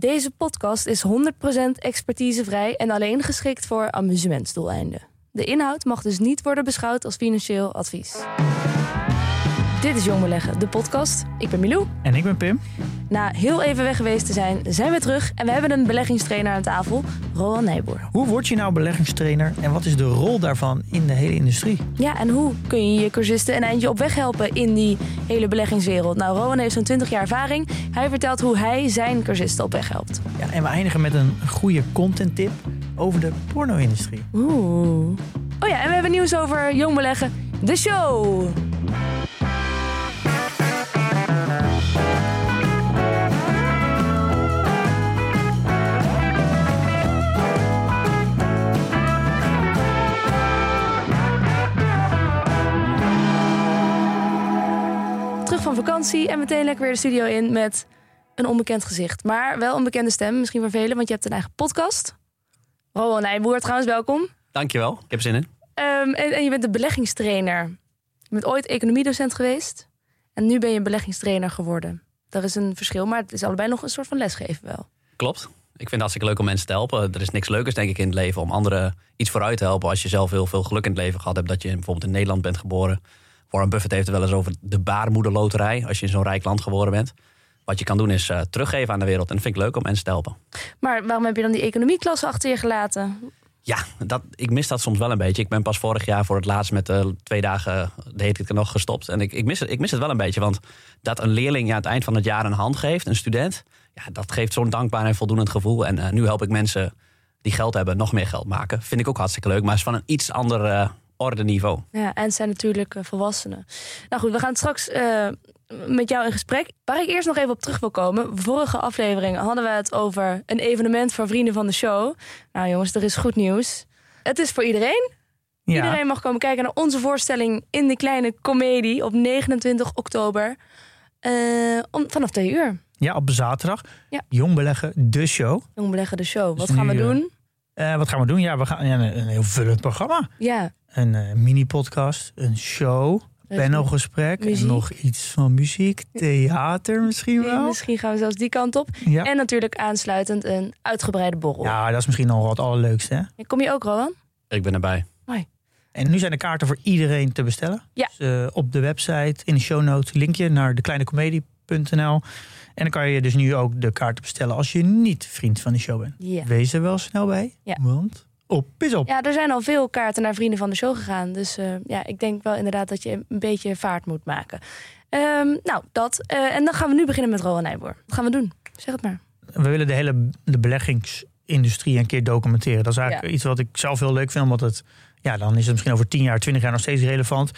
Deze podcast is 100% expertisevrij en alleen geschikt voor amusementsdoeleinden. De inhoud mag dus niet worden beschouwd als financieel advies. Dit is Jong Beleggen, de podcast. Ik ben Milou. En ik ben Pim. Na heel even weg geweest te zijn, zijn we terug en we hebben een beleggingstrainer aan tafel, Roland Nijboer. Hoe word je nou beleggingstrainer en wat is de rol daarvan in de hele industrie? Ja, en hoe kun je je cursisten een eindje op weg helpen in die hele beleggingswereld? Nou, Rowan heeft zo'n 20 jaar ervaring. Hij vertelt hoe hij zijn cursisten op weg helpt. Ja, en we eindigen met een goede content tip over de porno-industrie. Oeh. Oh ja, en we hebben nieuws over Jong Beleggen, de show. Van vakantie en meteen lekker weer de studio in met een onbekend gezicht. Maar wel een bekende stem, misschien voor velen, want je hebt een eigen podcast. Rowan Nijboer, trouwens, welkom. Dankjewel, ik heb zin in. Ehm, en, en je bent de beleggingstrainer. Je bent ooit economiedocent geweest. En nu ben je beleggingstrainer geworden. Daar is een verschil, maar het is allebei nog een soort van lesgeven wel. Klopt. Ik vind het hartstikke leuk om mensen te helpen. Er is niks leukers, denk ik, in het leven om anderen iets vooruit te helpen. Als je zelf heel veel geluk in het leven gehad hebt. Dat je bijvoorbeeld in Nederland bent geboren. Warren Buffett heeft het wel eens over de baarmoederloterij. Als je in zo'n rijk land geboren bent. Wat je kan doen is eh, teruggeven aan de wereld. En dat vind ik leuk om mensen te helpen. Maar waarom heb je dan die economieklasse achter je gelaten? Ja, dat, ik mis dat soms wel een beetje. Ik ben pas vorig jaar voor het laatst met uh, twee dagen de heet ik nog gestopt. En ik, ik, mis het, ik mis het wel een beetje. Want dat een leerling je aan het eind van het jaar een hand geeft, een student. Ja, dat geeft zo'n dankbaar en voldoenend gevoel. En uh, nu help ik mensen die geld hebben nog meer geld maken. Vind ik ook hartstikke leuk. Maar is van een iets ander orde niveau. Ja, en zijn natuurlijk volwassenen. Nou goed, we gaan straks met jou in gesprek. Waar ik eerst nog even op terug wil komen. Vorige aflevering hadden we het over een evenement voor vrienden van de show. Nou jongens, er is goed nieuws. Het is voor iedereen. Ja. Iedereen mag komen kijken naar onze voorstelling in de kleine komedie op 29 oktober. Uh, om, vanaf twee uur. Ja, op zaterdag. Ja. Jong beleggen, de show. Jong beleggen, de show. Wat dus gaan nu, we doen? Uh, wat gaan we doen? Ja, we gaan ja, een, een heel vullend programma. Ja. Een uh, mini-podcast, een show panelgesprek en nog iets van muziek, theater misschien wel. Misschien gaan we zelfs die kant op. Ja. En natuurlijk aansluitend een uitgebreide borrel. Ja, dat is misschien nog wat allerleukste. Hè? Kom je ook, Rowan? Ik ben erbij. Hoi. En nu zijn de kaarten voor iedereen te bestellen. Ja. Dus, uh, op de website, in de show notes, linkje naar dekleinecomedie.nl. En dan kan je dus nu ook de kaarten bestellen als je niet vriend van de show bent. Ja. Wees er wel snel bij, ja. want op is op. Ja, er zijn al veel kaarten naar vrienden van de show gegaan. Dus uh, ja, ik denk wel inderdaad dat je een beetje vaart moet maken. Um, nou, dat. Uh, en dan gaan we nu beginnen met Rowan Nijboer. Wat gaan we doen? Zeg het maar. We willen de hele de beleggingsindustrie een keer documenteren. Dat is eigenlijk ja. iets wat ik zelf heel leuk vind, omdat het ja, dan is het misschien over 10 jaar, 20 jaar nog steeds relevant.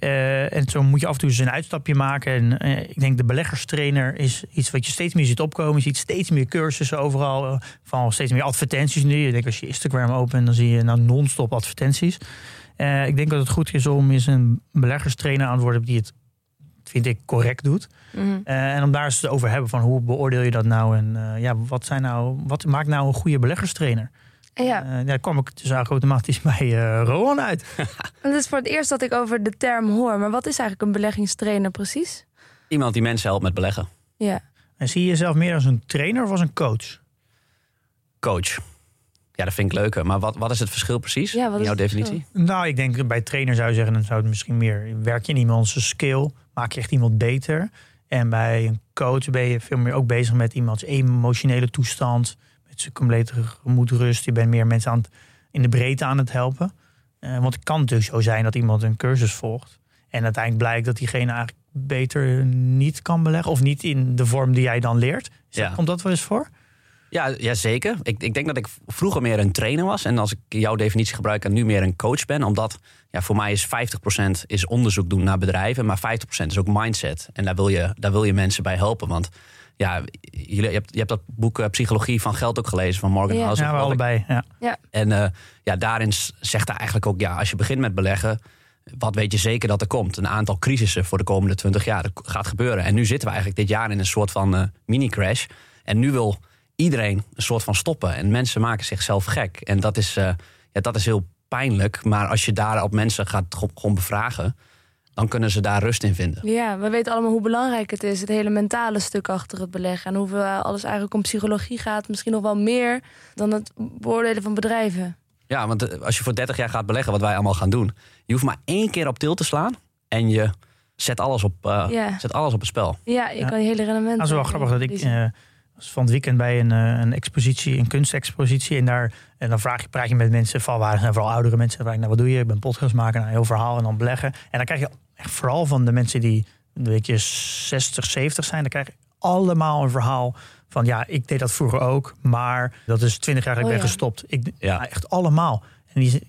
Uh, en zo moet je af en toe eens een uitstapje maken. En uh, ik denk de beleggerstrainer is iets wat je steeds meer ziet opkomen. Je ziet steeds meer cursussen overal, uh, van steeds meer advertenties nu. Ik denk als je Instagram opent, dan zie je nou non-stop advertenties. ik denk dat het goed is om eens een beleggerstrainer aan te worden die het, vind ik, correct doet. Mhm. Mm -hmm. en om daar eens over hebben van hoe beoordeel je dat nou? En ja, wat, zijn nou, wat maakt nou een goede beleggerstrainer? Ja. Uh, daar kwam ik dus eigenlijk automatisch bij uh, uit. Het is voor het eerst dat ik over de term hoor. Maar wat is eigenlijk een beleggingstrainer precies? Iemand die mensen helpt met beleggen. Ja. En zie je jezelf meer als een trainer of als een coach? Coach. Ja, dat vind ik leuker. Maar wat, wat is het verschil precies ja, in jouw definitie? Nou, ik denk bij trainer zou je zeggen... dan zou het misschien meer... werk je in iemands skill, maak je echt iemand beter. En bij een coach ben je veel meer ook bezig met iemands emotionele toestand zijn complete gemoedsrust. Je bent meer mensen aan het, in de breedte aan het helpen. Uh, want het kan natuurlijk zo zijn dat iemand een cursus volgt. En uiteindelijk blijkt dat diegene eigenlijk beter niet kan beleggen. Of niet in de vorm die jij dan leert. Ja. Komt dat wel eens voor? Ja, ja zeker. Ik, ik denk dat ik vroeger meer een trainer was. En als ik jouw definitie gebruik en nu meer een coach ben. Omdat ja, voor mij is 50% is onderzoek doen naar bedrijven. Maar 50% is ook mindset. En daar wil je, daar wil je mensen bij helpen. Want ja, jullie, je, hebt, je hebt dat boek uh, Psychologie van Geld ook gelezen van Morgan Ja. Housel. Ja, we allebei. Ja. En eh, ja, daarin zegt hij eigenlijk ook, ja, als je begint met beleggen, wat weet je zeker dat er komt? Een aantal crisissen voor de komende 20 jaar. Dat gaat gebeuren. En nu zitten we eigenlijk dit jaar in een soort van eh, mini-crash. En nu wil iedereen een soort van stoppen. En mensen maken zichzelf gek. En dat is, eh, ja, dat is heel pijnlijk. Maar als je daar op mensen gaat gewoon bevragen, dan kunnen ze daar rust in vinden. Ja, we weten allemaal hoe belangrijk het is. Het hele mentale stuk achter het beleggen. En hoeveel alles eigenlijk om psychologie gaat. Misschien nog wel meer dan het beoordelen van bedrijven. Ja, want eh, als je voor 30 jaar gaat beleggen, wat wij allemaal gaan doen, je hoeft maar één keer op til te slaan en je zet alles op, eh, Ja. zet alles op het spel. Ja, je Ja. kan je hele rendement... Dat is wel eh, grappig dat ik. Was van het weekend bij een, eh, een expositie, een kunstexpositie. En, daar, en dan vraag je, praat je met mensen, valwaardig en vooral oudere mensen. Vraag je, nou, wat doe je? Ik ben podcast maken, nou, een heel verhaal en dan beleggen. En dan krijg je echt vooral van de mensen die een beetje 60, 70 zijn. Dan krijg je allemaal een verhaal van ja, ik deed dat vroeger ook. Maar dat is 20 jaar geleden Oh, ben ja. gestopt. Ik, Ja. ja. Echt allemaal. En die,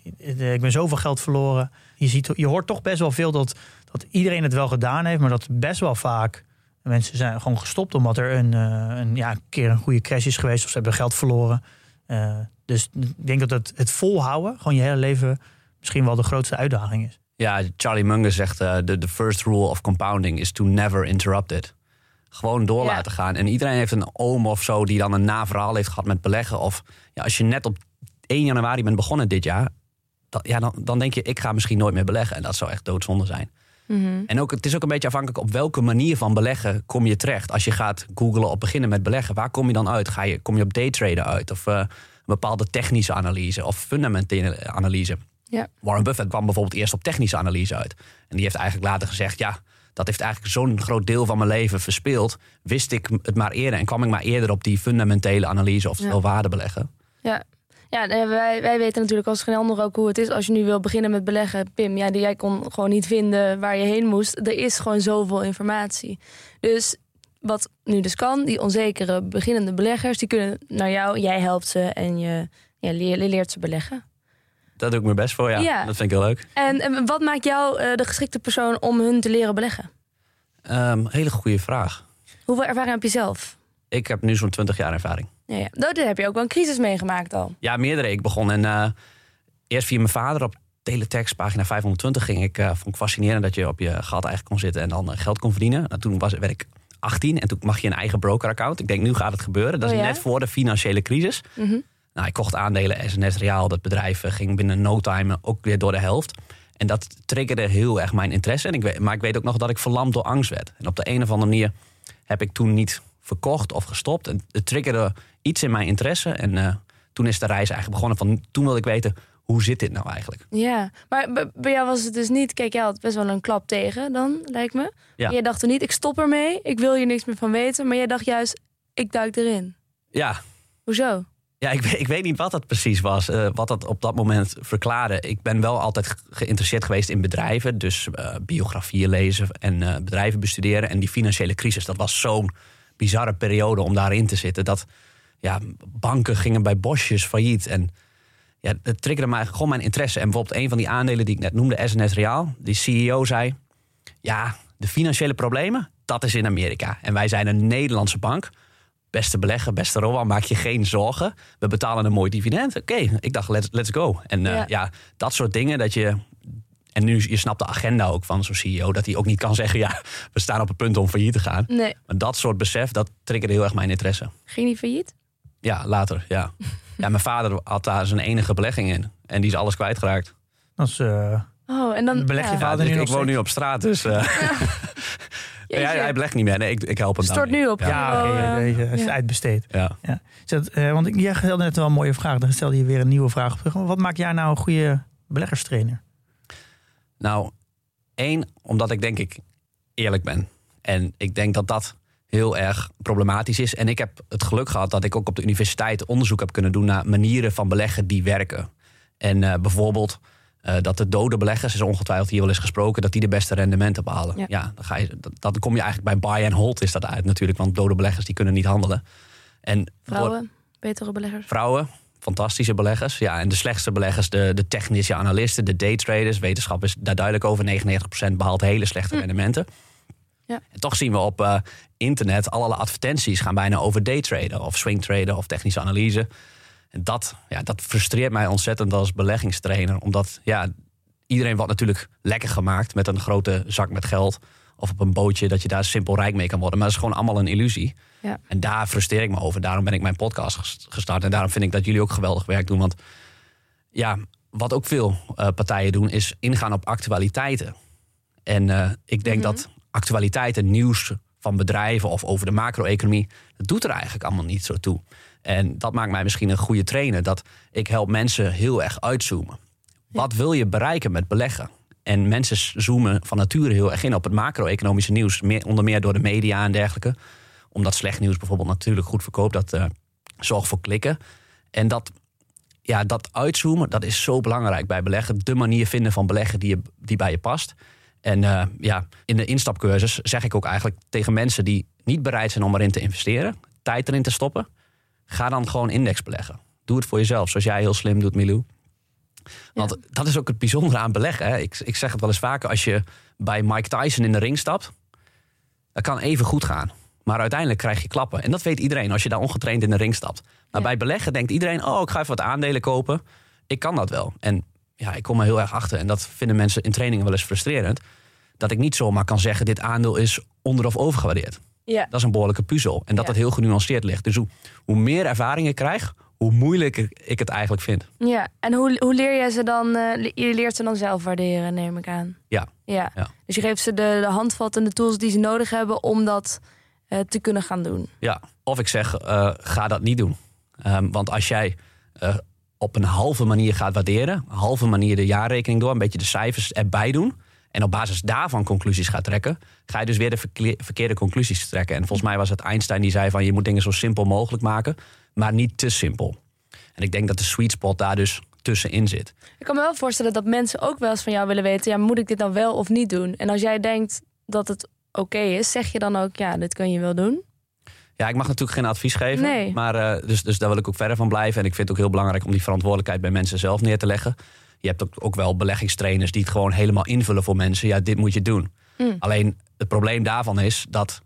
ik ben zoveel geld verloren. Je, ziet, je hoort toch best wel veel dat, dat iedereen het wel gedaan heeft. Maar dat best wel vaak mensen zijn gewoon gestopt omdat er een, eh, een, ja, een keer een goede crash is geweest. Of ze hebben geld verloren. Eh, dus ik denk dat het, het volhouden, gewoon je hele leven, misschien wel de grootste uitdaging is. Ja, Charlie Munger zegt: eh, de the first rule of compounding is to never interrupt it. Gewoon door Ja. laten gaan. En iedereen heeft een oom of zo die dan een naverhaal heeft gehad met beleggen. Of ja, als je net op 1 januari bent begonnen dit jaar, dan, ja, dan, dan denk je: ik ga misschien nooit meer beleggen. En dat zou echt doodzonde zijn. Mhm. En ook, het is ook een beetje afhankelijk op welke manier van beleggen kom je terecht. Als je gaat googlen op beginnen met beleggen, waar kom je dan uit? Ga je, kom je op daytraden uit? Of eh, een bepaalde technische analyse of fundamentele analyse? Ja. Warren Buffett kwam bijvoorbeeld eerst op technische analyse uit. En die heeft eigenlijk later gezegd, ja, dat heeft eigenlijk zo'n groot deel van mijn leven verspeeld. Wist ik het maar eerder en kwam ik maar eerder op die fundamentele analyse, oftewel Ja. waarde beleggen. Ja, ja nee, wij, wij weten natuurlijk als geen ander ook hoe het is als je nu wil beginnen met beleggen. Pim, ja, jij kon gewoon niet vinden waar je heen moest. Er is gewoon zoveel informatie. Dus wat nu dus kan, die onzekere beginnende beleggers, die kunnen naar jou, jij helpt ze en je, ja, leert ze beleggen. Daar doe ik mijn best voor, ja. Ja. Dat vind ik heel leuk. En, en wat maakt jou eh, de geschikte persoon om hun te leren beleggen? Ehm, hele goede vraag. Hoeveel ervaring heb je zelf? Ik heb nu zo'n 20 jaar ervaring. Ja, ja. Nou, daar heb je ook wel een crisis meegemaakt al. Ja, meerdere. Ik begon en eh, eerst via mijn vader op teletext, pagina 520, ging ik, eh, vond ik fascinerend dat je op je geld eigenlijk kon zitten en dan eh, geld kon verdienen. Nou, toen was, werd ik 18 en toen mag je een eigen broker-account. Ik denk, nu gaat het gebeuren. Dat is Oh ja? net voor de financiële crisis. Mhm. Nou, ik kocht aandelen SNS Reaal. Dat bedrijf ging binnen no time ook weer door de helft. En dat triggerde heel erg mijn interesse. En ik maar ik weet ook nog dat ik verlamd door angst werd. En op de een of andere manier heb ik toen niet verkocht of gestopt. En het triggerde iets in mijn interesse. En eh, toen is de reis eigenlijk begonnen. Van, toen wilde ik weten, hoe zit dit nou eigenlijk? Ja, maar bij jou was het dus niet... Kijk, jij had best wel een klap tegen dan, lijkt me. Ja. Jij dacht toen niet, ik stop ermee. Ik wil hier niks meer van weten. Maar jij dacht juist, ik duik erin. Ja, Hoezo? Ja, ik, weet- ik weet niet wat dat precies was, eh, wat dat op dat moment verklaarde. Ik ben wel altijd ge- geïnteresseerd geweest in bedrijven, dus eh, biografieën lezen en bedrijven bestuderen. En die financiële crisis, dat was zo'n bizarre periode om daarin te zitten. Dat ja, banken gingen bij bosjes failliet. En ja, het triggerde mij gewoon mijn interesse. En bijvoorbeeld een van die aandelen die ik net noemde, SNS Reaal, die CEO zei: Ja, de financiële problemen, dat is in Amerika. En wij zijn een Nederlandse bank. Beste belegger, beste Rowan, maak je geen zorgen. We betalen een mooi dividend. Oké, ik dacht, let's, let's go. En eh, Ja. ja. dat soort dingen dat je... En nu, je snapt de agenda ook van zo'n CEO... dat hij ook niet kan zeggen, ja, we staan op het punt om failliet te gaan. Nee, Maar dat soort besef, dat triggerde heel erg mijn interesse. ging niet failliet? Ja, later, ja. ja, mijn vader had daar zijn enige belegging in. En die is alles kwijtgeraakt. Dat is, eh, Oh, en dan... Beleg je ja. vader dus nu ik, woon nu op straat, dus... eh Jeetje. ja, hij belegt niet meer. Nee, ik, ik help hem Stort nu op. Ja. ja, deze is ja. uitbesteed. ja. Is dat, eh, want ik- jij stelde net wel een mooie vraag. Dan stelde je weer een nieuwe vraag op terug. Wat maakt jij nou een goede beleggerstrainer? Nou, één, omdat ik denk ik eerlijk ben. En ik denk dat dat heel erg problematisch is. En ik heb het geluk gehad dat ik ook op de universiteit onderzoek heb kunnen doen naar manieren van beleggen die werken. En eh, bijvoorbeeld eh, dat de dode beleggers, is ongetwijfeld hier wel eens gesproken, dat die de beste rendementen behalen. Ja. Ja, dan, ga je, dan kom je eigenlijk bij buy and hold is dat uit natuurlijk, want dode beleggers die kunnen niet handelen. En door- Vrouwen, betere beleggers. vrouwen, fantastische beleggers. Ja, en de slechtste beleggers, de, de technische analisten, de daytraders. Wetenschap is daar duidelijk over. 99% behaalt hele slechte rendementen. Ja. En toch zien we op uh, internet allerlei advertenties gaan bijna over daytraden of swingtraden of technische analyse. En dat, ja, dat frustreert mij ontzettend als beleggingstrainer. Omdat ja, iedereen wordt natuurlijk lekker gemaakt met een grote zak met geld. Of op een bootje dat je daar simpel rijk mee kan worden. Maar dat is gewoon allemaal een illusie. Ja. En daar frustreer ik me over. Daarom ben ik mijn podcast gestart. En daarom vind ik dat jullie ook geweldig werk doen. Want ja, wat ook veel uh, partijen doen, is ingaan op actualiteiten. En uh, ik denk Mhm. dat actualiteiten, nieuws van bedrijven of over de macro-economie, dat doet er eigenlijk allemaal niet zo toe. En dat maakt mij misschien een goede trainer. Dat ik help mensen heel erg uitzoomen. Wat wil je bereiken met beleggen? En mensen zoomen van nature heel erg in op het macro-economische nieuws. Meer, onder meer door de media en dergelijke. Omdat slecht nieuws bijvoorbeeld natuurlijk goed verkoopt. Dat uh, zorgt voor klikken. En dat, ja, dat uitzoomen, dat is zo belangrijk bij beleggen. De manier vinden van beleggen die, je, die bij je past. En uh, ja, in de instapcursus zeg ik ook eigenlijk tegen mensen die niet bereid zijn om erin te investeren, tijd erin te stoppen, ga dan gewoon index beleggen. Doe het voor jezelf, zoals jij heel slim doet, Milou. Want ja. dat is ook het bijzondere aan beleggen. Hè. Ik, ik zeg het wel eens vaker, als je bij Mike Tyson in de ring stapt, dat kan even goed gaan. Maar uiteindelijk krijg je klappen. En dat weet iedereen als je daar ongetraind in de ring stapt. Maar ja. bij beleggen denkt iedereen, oh, ik ga even wat aandelen kopen. Ik kan dat wel. En ja, ik kom er heel erg achter. En dat vinden mensen in trainingen wel eens frustrerend. Dat ik niet zomaar kan zeggen, dit aandeel is onder- of overgewaardeerd. Ja. Dat is een behoorlijke puzzel. En dat Ja. het heel genuanceerd ligt. Dus hoe, hoe meer ervaring ik krijg, hoe moeilijker ik het eigenlijk vind. Ja, en hoe, hoe leer jij ze dan? eh, je leert ze dan zelf waarderen, neem ik aan. Ja. Ja. Ja. Dus je geeft ze de, de handvat en de tools die ze nodig hebben om dat eh, te kunnen gaan doen. Ja, of ik zeg, eh, ga dat niet doen. Ehm, want als jij eh, op een halve manier gaat waarderen, een halve manier de jaarrekening door, een beetje de cijfers erbij doen, en op basis daarvan conclusies gaat trekken, ga je dus weer de verkeerde conclusies trekken. En volgens mij was het Einstein die zei van je moet dingen zo simpel mogelijk maken, maar niet te simpel. En ik denk dat de sweet spot daar dus tussenin zit. Ik kan me wel voorstellen dat mensen ook wel eens van jou willen weten... ja, moet ik dit nou wel of niet doen? En als jij denkt dat het oké is, zeg je dan ook... ja, dit kun je wel doen? Ja, ik mag natuurlijk geen advies geven. Nee. Maar eh, dus, dus daar wil ik ook verder van blijven. En ik vind het ook heel belangrijk om die verantwoordelijkheid bij mensen zelf neer te leggen. Je hebt ook, ook wel beleggingstrainers die het gewoon helemaal invullen voor mensen. Ja, dit moet je doen. Mm. Alleen het probleem daarvan is dat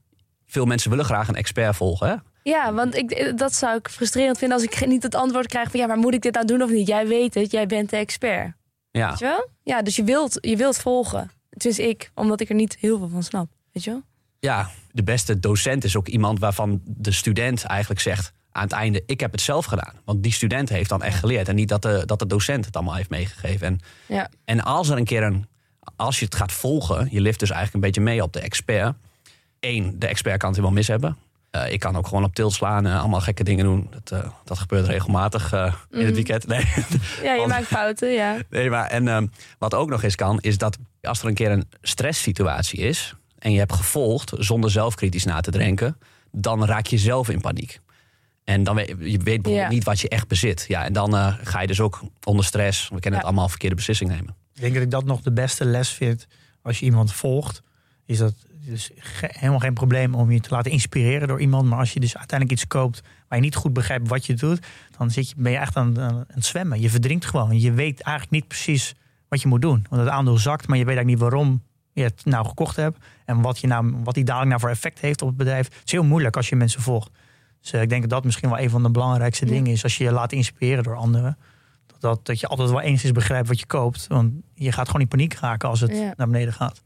veel mensen willen graag een expert volgen. Hè? Ja, want ik, dat zou ik frustrerend vinden... als ik niet het antwoord krijg van... ja, maar moet ik dit nou doen of niet? Jij weet het, jij bent de expert. Ja. Weet je wel? Ja, dus je wilt, je wilt volgen. Het is ik, omdat ik er niet heel veel van snap. Weet je wel? ja, de beste docent is ook iemand waarvan de student eigenlijk zegt aan het einde: Ik heb het zelf gedaan. Want die student heeft dan echt geleerd. En niet dat de, dat de docent het allemaal heeft meegegeven. En, Ja. en als er een keer een. Als je het gaat volgen, je lift dus eigenlijk een beetje mee op de expert. Eén, de expert kan het wel mis hebben. Eh, ik kan ook gewoon op tilt slaan en allemaal gekke dingen doen. Dat, eh, dat gebeurt regelmatig eh, in het Mhm. weekend. Nee, Ja, je Want- maakt fouten, ja. nee maar en ehm, wat ook nog eens kan, is dat als er een keer een stresssituatie is. En je hebt gevolgd zonder zelf kritisch na te denken. dan raak je zelf in paniek. En dan weet je weet bijvoorbeeld Ja. niet wat je echt bezit. Ja, en dan eh, ga je dus ook onder stress. We kennen Ja. het allemaal verkeerde beslissing nemen. Ik denk dat ik dat nog de beste les vind als je iemand volgt. Is dat dus ge- helemaal geen probleem om je te laten inspireren door iemand. Maar als je dus uiteindelijk iets koopt waar je niet goed begrijpt wat je doet, dan zit je, ben je echt aan, aan het zwemmen. Je verdrinkt gewoon. Je weet eigenlijk niet precies wat je moet doen. Want het aandeel zakt, maar je weet eigenlijk niet waarom je het nou gekocht hebt. En wat, je nou, wat die dadelijk nou voor effect heeft op het bedrijf. Het is heel moeilijk als je mensen volgt. Dus eh, ik denk dat dat misschien wel een van de belangrijkste Ja. dingen is. Als je je laat inspireren door anderen. Dat, dat, dat je altijd wel eens is begrijpt wat je koopt. Want je gaat gewoon in paniek raken als het Ja. naar beneden gaat.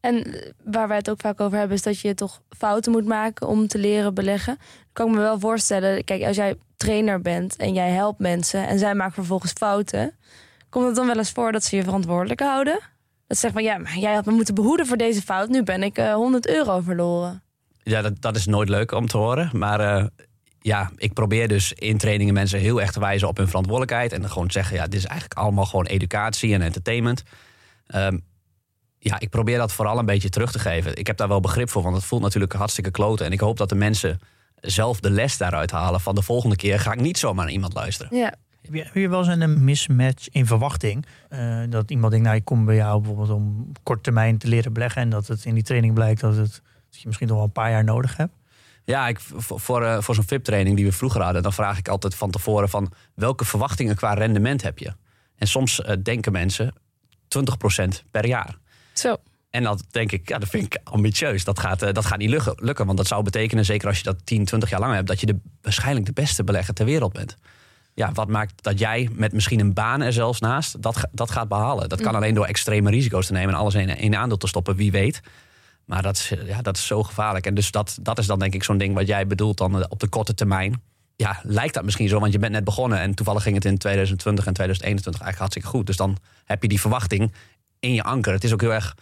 En eh, waar wij het ook vaak over hebben, is dat je toch fouten moet maken om te leren beleggen. Dan kan ik me wel voorstellen, kijk, als jij trainer bent en jij helpt mensen en zij maken vervolgens fouten, komt het dan wel eens voor dat ze je verantwoordelijk houden? Dat ze zeggen van ja, maar jij had me moeten behoeden voor deze fout, nu ben ik eh 100 euro verloren. Ja, dat, dat is nooit leuk om te horen. Maar eh, ja, ik probeer dus in trainingen mensen heel erg te wijzen op hun verantwoordelijkheid. En dan gewoon te zeggen, ja, dit is eigenlijk allemaal gewoon educatie en entertainment. Ehm, ja, ik probeer dat vooral een beetje terug te geven. Ik heb daar wel begrip voor, want het voelt natuurlijk hartstikke kloten. En ik hoop dat de mensen zelf de les daaruit halen. Van de volgende keer ga ik niet zomaar naar iemand luisteren. Ja, Heb je, heb je wel eens een mismatch in verwachting? Eh, dat iemand denkt, nou ik kom bij jou bijvoorbeeld om op korte termijn te leren beleggen. En dat het in die training blijkt dat, het, dat je misschien nog wel een paar jaar nodig hebt. Ja, ik, voor, voor, eh, voor zo'n VIP-training die we vroeger hadden, dan vraag ik altijd van tevoren van welke verwachtingen qua rendement heb je? En soms eh, denken mensen 20% per jaar. zo. En dat denk ik, ja, dat vind ik ambitieus. Dat gaat, dat gaat niet lukken, lukken. Want dat zou betekenen, zeker als je dat 10, 20 jaar lang hebt, dat je de, waarschijnlijk de beste belegger ter wereld bent. Ja, wat maakt dat jij met misschien een baan er zelfs naast dat, dat gaat behalen? Dat kan alleen door extreme risico's te nemen en alles in één aandeel te stoppen, wie weet. Maar dat is, ja, dat is zo gevaarlijk. En dus dat, dat is dan denk ik zo'n ding wat jij bedoelt dan op de korte termijn. Ja, lijkt dat misschien zo, want je bent net begonnen en toevallig ging het in 2020 en 2021 eigenlijk hartstikke goed. Dus dan heb je die verwachting in je anker. Het is ook heel erg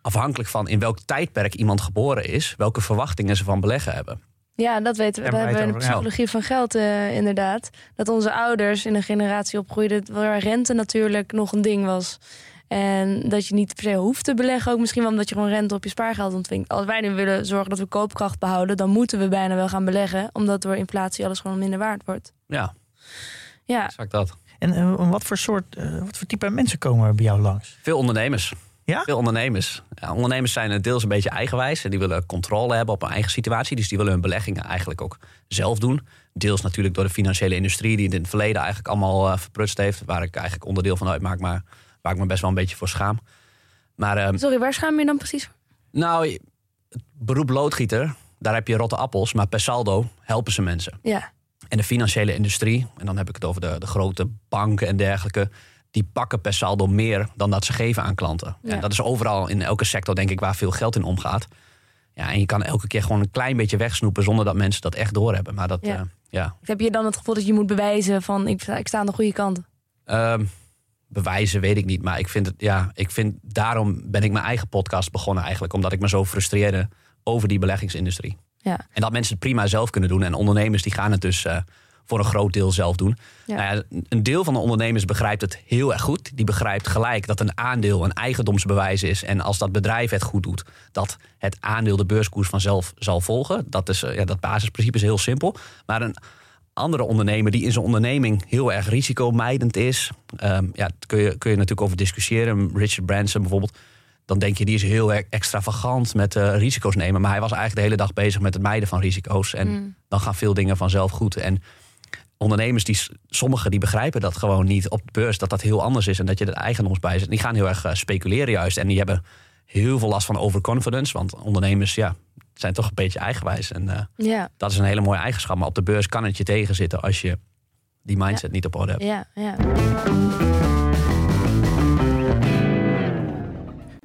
afhankelijk van in welk tijdperk iemand geboren is, welke verwachtingen ze van beleggen hebben. Ja, dat weten we. Dat hebben we in de psychologie van geld uh, inderdaad. Dat onze ouders in een generatie opgroeiden waar rente natuurlijk nog een ding was. En dat je niet per se hoeft te beleggen. Ook misschien wel omdat je gewoon rente op je spaargeld ontvingt. Als wij nu willen zorgen dat we koopkracht behouden... dan moeten we bijna wel gaan beleggen. Omdat door inflatie alles gewoon minder waard wordt. Ja, ja. exact dat. En uh, wat voor soort, uh, wat voor type mensen komen er bij jou langs? Veel ondernemers. Ja? Veel ondernemers. Ja, ondernemers zijn deels een beetje eigenwijs. En die willen controle hebben op hun eigen situatie. Dus die willen hun beleggingen eigenlijk ook zelf doen. Deels natuurlijk door de financiële industrie... die het in het verleden eigenlijk allemaal uh, verprutst heeft. Waar ik eigenlijk onderdeel van uitmaak. Maar waar ik me best wel een beetje voor schaam. Maar, uh, Sorry, waar schaam je dan precies? Nou, het beroep loodgieter, daar heb je rotte appels. Maar per saldo helpen ze mensen. Ja. En de financiële industrie, en dan heb ik het over de, de grote banken en dergelijke... die pakken per saldo meer dan dat ze geven aan klanten. Ja. En dat is overal in elke sector, denk ik, waar veel geld in omgaat. Ja, en je kan elke keer gewoon een klein beetje wegsnoepen... zonder dat mensen dat echt doorhebben. Maar dat, ja. Uh, ja. Heb je dan het gevoel dat je moet bewijzen van... ik, ik sta aan de goede kant? Um, bewijzen, weet ik niet. Maar ik vind het, ja, ik vind, daarom ben ik mijn eigen podcast begonnen eigenlijk. Omdat ik me zo frustreerde over die beleggingsindustrie. Ja. En dat mensen het prima zelf kunnen doen. En ondernemers die gaan het dus uh, voor een groot deel zelf doen. Ja. Nou ja, een deel van de ondernemers begrijpt het heel erg goed. Die begrijpt gelijk dat een aandeel een eigendomsbewijs is. En als dat bedrijf het goed doet, dat het aandeel de beurskoers vanzelf zal volgen. Dat, is, uh, ja, dat basisprincipe is heel simpel. Maar een andere ondernemer die in zijn onderneming heel erg risicomijdend is. Um, ja, daar kun je, kun je natuurlijk over discussiëren. Richard Branson bijvoorbeeld. Dan denk je, die is heel erg extravagant met uh, risico's nemen. Maar hij was eigenlijk de hele dag bezig met het mijden van risico's. En Mm. dan gaan veel dingen vanzelf goed. En ondernemers, die, sommigen die begrijpen dat gewoon niet op de beurs. Dat dat heel anders is en dat je er eigendomsbij zit. Die gaan heel erg uh, speculeren juist. En die hebben heel veel last van overconfidence. Want ondernemers, ja, zijn toch een beetje eigenwijs. En uh, Ja, dat is een hele mooie eigenschap. Maar op de beurs kan het je tegenzitten als je die mindset niet op orde hebt. ja, ja.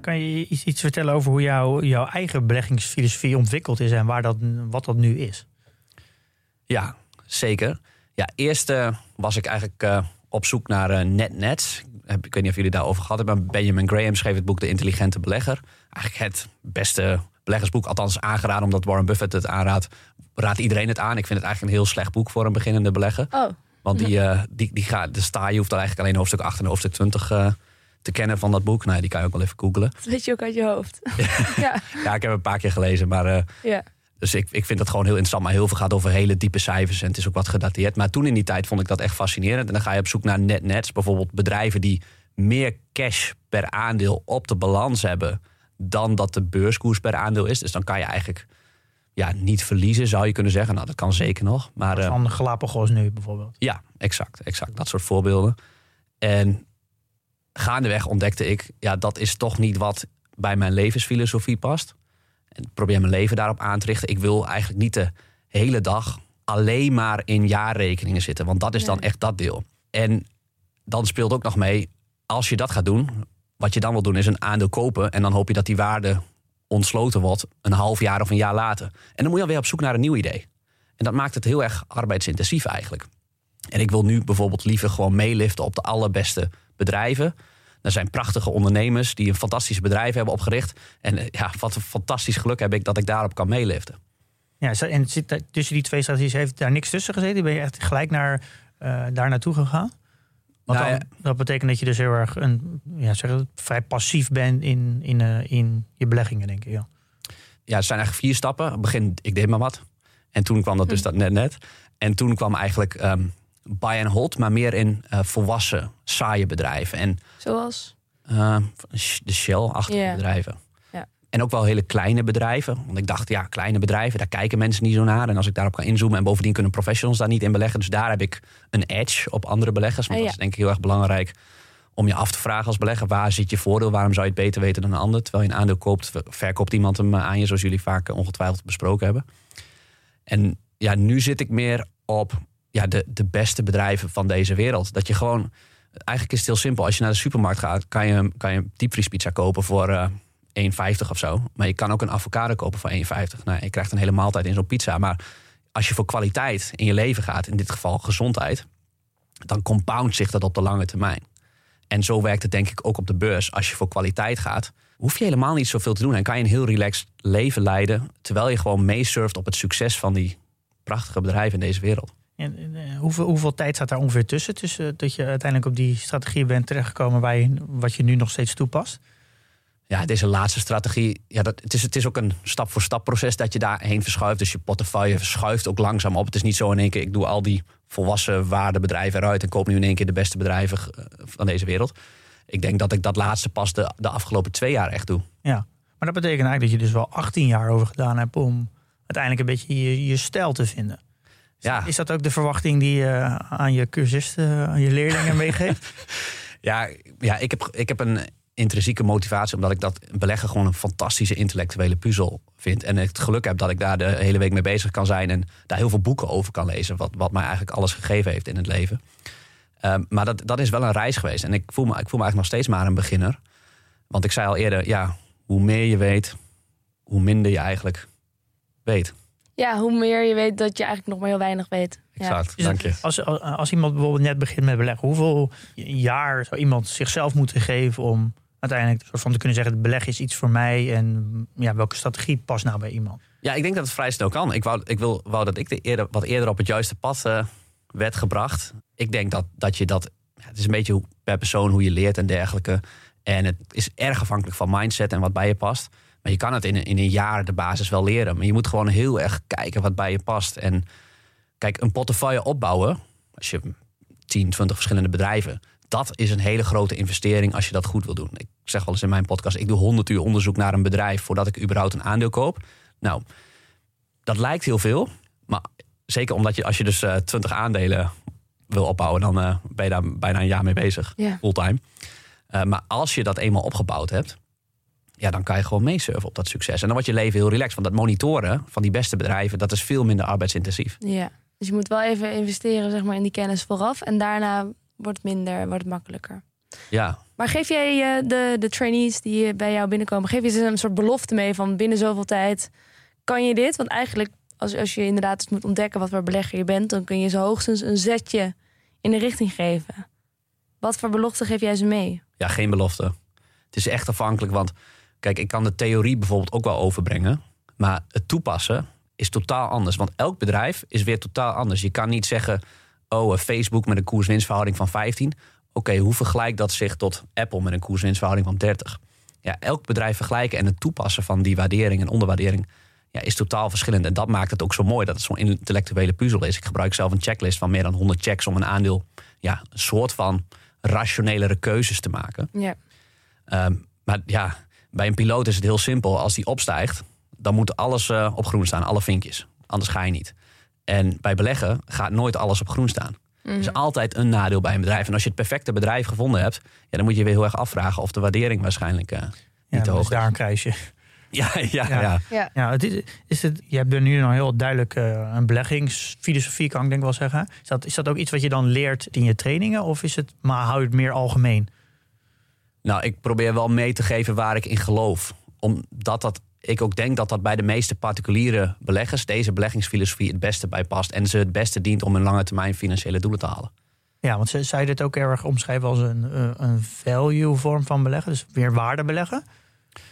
Kan je iets, iets vertellen over hoe jouw, jouw eigen beleggingsfilosofie ontwikkeld is en waar dat, wat dat nu is? Ja, zeker. Ja, eerst was ik eigenlijk uh, op zoek naar uh, netnets. Ik weet niet of jullie daarover gehad hebben. Benjamin Graham schreef het boek De Intelligente Belegger. Eigenlijk het beste beleggersboek, althans aangeraden omdat Warren Buffett het aanraadt. Raadt iedereen het aan. Ik vind het eigenlijk een heel slecht boek voor een beginnende belegger. Oh, Want die, uh, die, die gaat, de sta, je hoeft dan eigenlijk alleen hoofdstuk 8 en hoofdstuk 20 uh, te kennen van dat boek. Nou, die kan je ook wel even googlen. dat weet je ook uit je hoofd. ja, Ja, ik heb het een paar keer gelezen, maar uh, ja. Dus ik, ik vind dat gewoon heel interessant. Maar heel veel gaat over hele diepe cijfers en het is ook wat gedateerd. Maar toen in die tijd vond ik dat echt fascinerend. En dan ga je op zoek naar netnets. Bijvoorbeeld bedrijven die meer cash per aandeel op de balans hebben... dan dat de beurskoers per aandeel is. Dus dan kan je eigenlijk ja, niet verliezen, zou je kunnen zeggen. Nou, dat kan zeker nog. Maar, uh, Van Galapagos nu bijvoorbeeld. ja, exact, exact. Dat soort voorbeelden. En gaandeweg ontdekte ik... ja, dat is toch niet wat bij mijn levensfilosofie past. En ik probeer mijn leven daarop aan te richten. Ik wil eigenlijk niet de hele dag alleen maar in jaarrekeningen zitten. Want dat is dan echt dat deel. En dan speelt ook nog mee, als je dat gaat doen... wat je dan wil doen is een aandeel kopen... en dan hoop je dat die waarde ontsloten wordt... een half jaar of een jaar later. En dan moet je alweer op zoek naar een nieuw idee. En dat maakt het heel erg arbeidsintensief eigenlijk. En ik wil nu bijvoorbeeld liever gewoon meeliften op de allerbeste bedrijven. Er zijn prachtige ondernemers die een fantastisch bedrijf hebben opgericht. En eh, ja, wat een fantastisch geluk heb ik dat ik daarop kan meeliften. Ja, en zit tussen die twee strategieën heeft daar niks tussen gezeten? Ben je echt gelijk naar, eh, daar naartoe gegaan? Want Nou dan, ja. dat betekent dat je dus heel erg een, ja, zeg het, vrij passief bent in, in, eh, in je beleggingen, denk ik. Ja. Ja, het zijn eigenlijk vier stappen. Begin, ik deed maar wat. En toen kwam dat dus dat net net. En toen kwam eigenlijk ehm, buy and hold, maar meer in eh, volwassen, saaie bedrijven. En Zoals? eh, de Shell-achtige bedrijven. Ja. En ook wel hele kleine bedrijven. Want ik dacht, ja, kleine bedrijven, daar kijken mensen niet zo naar. En als ik daarop kan inzoomen... en bovendien kunnen professionals daar niet in beleggen. Dus daar heb ik een edge op andere beleggers. Want Ah, dat is denk ik heel erg belangrijk... om je af te vragen als belegger, waar zit je voordeel? Waarom zou je het beter weten dan een ander? Terwijl je een aandeel koopt, verkoopt iemand hem aan je, zoals jullie vaak ongetwijfeld besproken hebben. En ja, nu zit ik meer op ja, de, de beste bedrijven van deze wereld. Dat je gewoon, eigenlijk is het heel simpel. Als je naar de supermarkt gaat, kan je, kan je een diepvriespizza kopen voor uh, eh, 1,50 of zo. Maar je kan ook een avocado kopen voor 1,50. Nou, je krijgt een hele maaltijd in zo'n pizza. Maar als je voor kwaliteit in je leven gaat, in dit geval gezondheid, dan compound zich dat op de lange termijn. En zo werkt het denk ik ook op de beurs. Als je voor kwaliteit gaat, hoef je helemaal niet zoveel te doen. En kan je een heel relaxed leven leiden. Terwijl je gewoon meesurft op het succes van die prachtige bedrijven in deze wereld. En, eh, hoeveel, hoeveel tijd staat daar ongeveer tussen? Tussen dat je uiteindelijk op die strategie bent terechtgekomen waar je, wat je nu nog steeds toepast? Ja, deze laatste strategie, ja, dat, het, is, het is ook een stap-voor-stap proces dat je daarheen verschuift. Dus je portefeuille verschuift ook langzaam op. Het is niet zo in één keer, ik doe al die volwassen waardebedrijven eruit en koop nu in één keer de beste bedrijven eh, van deze wereld. Ik denk dat ik dat laatste pas de, de afgelopen twee jaar echt doe. Ja, maar dat betekent eigenlijk dat je dus wel 18 jaar over gedaan hebt om uiteindelijk een beetje je, je stijl te vinden. Ja. Is dat ook de verwachting die je aan je cursisten, aan je leerlingen meegeeft? ja, ja ik, heb, ik heb een intrinsieke motivatie, omdat ik dat beleggen gewoon een fantastische intellectuele puzzel vind. En het geluk heb dat ik daar de hele week mee bezig kan zijn en daar heel veel boeken over kan lezen, wat, wat mij eigenlijk alles gegeven heeft in het leven. Ehm, maar dat, dat is wel een reis geweest. En ik voel, me, ik voel me eigenlijk nog steeds maar een beginner. Want ik zei al eerder, ja, hoe meer je weet, hoe minder je eigenlijk weet. Ja, hoe meer je weet dat je eigenlijk nog maar heel weinig weet. Exact, ja. dank je. Als, als iemand bijvoorbeeld net begint met beleggen, hoeveel jaar zou iemand zichzelf moeten geven om uiteindelijk soort van te kunnen zeggen: beleggen is iets voor mij en ja, welke strategie past nou bij iemand? Ja, ik denk dat het vrij snel kan. Ik wou, ik wil, wou dat ik de eerder, wat eerder op het juiste pad uh, werd gebracht. Ik denk dat, dat je dat. Het is een beetje per persoon hoe je leert en dergelijke. En het is erg afhankelijk van mindset en wat bij je past. Maar je kan het in, in een jaar de basis wel leren. Maar je moet gewoon heel erg kijken wat bij je past. En kijk, een portefeuille opbouwen. Als je 10, 20 verschillende bedrijven dat is een hele grote investering als je dat goed wil doen. Ik zeg wel eens in mijn podcast: ik doe 100 uur onderzoek naar een bedrijf voordat ik überhaupt een aandeel koop. Nou, dat lijkt heel veel, maar zeker omdat je als je dus uh, eh, 20 aandelen wil opbouwen, dan uh, ben je daar bijna een jaar mee bezig, yeah. fulltime. Uh, maar als je dat eenmaal opgebouwd hebt, ja, dan kan je gewoon meesurfen op dat succes. En dan wordt je leven heel relaxed. Want dat monitoren van die beste bedrijven, dat is veel minder arbeidsintensief. Ja, dus je moet wel even investeren zeg maar, in die kennis vooraf. En daarna wordt het minder, wordt het makkelijker. Ja. Maar geef jij uh, de, de trainees die bij jou binnenkomen, geef je ze een soort belofte mee van binnen zoveel tijd kan je dit? Want eigenlijk, als, als je inderdaad moet ontdekken wat voor belegger je bent, dan kun je ze hoogstens een zetje in de richting geven. Wat voor belofte geef jij ze mee? Ja, geen belofte. Het is echt afhankelijk, want kijk, ik kan de theorie bijvoorbeeld ook wel overbrengen, maar het toepassen is totaal anders. Want elk bedrijf is weer totaal anders. Je kan niet zeggen, oh, Facebook met een koers-winstverhouding van 15. Oké, hoe vergelijkt dat zich tot Apple met een koers-winstverhouding van 30? Ja, elk bedrijf vergelijken en het toepassen van die waardering en onderwaardering ja, is totaal verschillend. En dat maakt het ook zo mooi dat het zo'n intellectuele puzzel is. Ik gebruik zelf een checklist van meer dan 100 checks om een aandeel ja, een soort van rationelere keuzes te maken. Ja. Ehm, maar ja, bij een piloot is het heel simpel. Als die opstijgt, dan moet alles uh, op groen staan, alle vinkjes. Anders ga je niet. En bij beleggen gaat nooit alles op groen staan. Er is altijd een nadeel bij een bedrijf. En als je het perfecte bedrijf gevonden hebt, ja, dan moet je weer heel erg afvragen of de waardering waarschijnlijk uh, niet ja, te hoog is. daar een kruisje. Ja, ja, ja. ja. ja. het is, is het, je hebt er nu nog heel duidelijk uh, een beleggingsfilosofie, kan ik denk wel zeggen. Is dat, is dat ook iets wat je dan leert in je trainingen? Of is het, maar hou je het meer algemeen? Nou, ik probeer wel mee te geven waar ik in geloof. Omdat dat ik ook denk dat dat bij de meeste particuliere beleggers deze beleggingsfilosofie het beste bij past. En ze het beste dient om een lange termijn financiële doelen te halen. Ja, want zou je dit ook erg omschrijven als een, eh, een value vorm van beleggen? Dus weer waarde beleggen?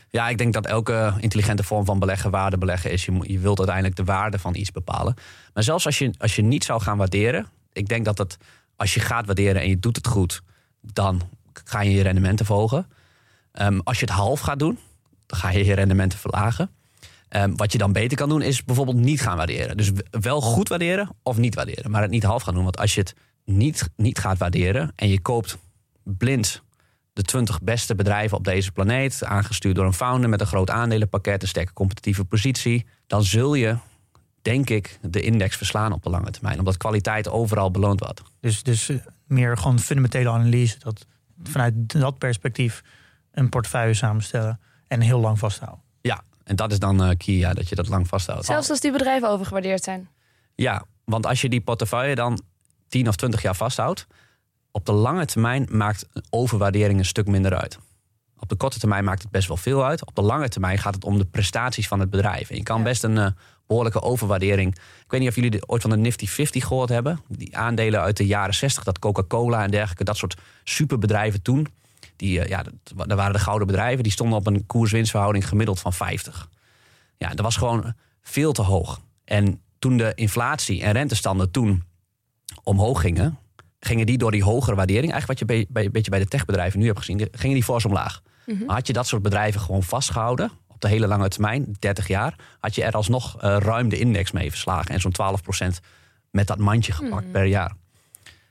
Ja, ik denk dat elke intelligente vorm van beleggen waarde beleggen is. Je, je wilt uiteindelijk de waarde van iets bepalen. Maar zelfs als je, als je niet zou gaan waarderen, ik denk dat het, als je gaat waarderen en je doet het goed, dan ga je je rendementen verhogen. Um, als je het half gaat doen, dan ga je je rendementen verlagen. Um, wat je dan beter kan doen, is bijvoorbeeld niet gaan waarderen. Dus wel goed waarderen of niet waarderen, maar het niet half gaan doen. Want als je het niet, niet gaat waarderen en je koopt blind de 20 beste bedrijven op deze planeet, aangestuurd door een founder met een groot aandelenpakket, een sterke competitieve positie, dan zul je, denk ik, de index verslaan op de lange termijn. Omdat kwaliteit overal beloond wordt. Dus, dus eh, meer gewoon fundamentele analyse. Dat vanuit dat perspectief een portefeuille samenstellen en heel lang vasthouden. Ja, en dat is dan uh, key, ja, dat je dat lang vasthoudt. Zelfs als die bedrijven overgewaardeerd zijn. Ja, want als je die portefeuille dan 10 of 20 jaar vasthoudt, op de lange termijn maakt overwaardering een stuk minder uit. Op de korte termijn maakt het best wel veel uit. Op de lange termijn gaat het om de prestaties van het bedrijf. En je kan best een uh, behoorlijke overwaardering. Ik weet niet of jullie ooit van de Nifty 50 gehoord hebben. Die aandelen uit de jaren 60, dat Coca-Cola en dergelijke, dat soort superbedrijven toen. Die, uh, ja, dat, dat waren de gouden bedrijven. Die stonden op een koers-winstverhouding gemiddeld van 50. Ja, dat was gewoon veel te hoog. En toen de inflatie en rentestanden toen omhoog gingen, gingen die door die hogere waardering, eigenlijk wat je bij, bij, een beetje bij de techbedrijven nu hebt gezien, gingen die fors omlaag. Mhm. Maar had je dat soort bedrijven gewoon vastgehouden, op de hele lange termijn, 30 jaar, had je er alsnog uh, ruim de index mee verslagen en zo'n 12% met dat mandje gepakt mhm. per jaar.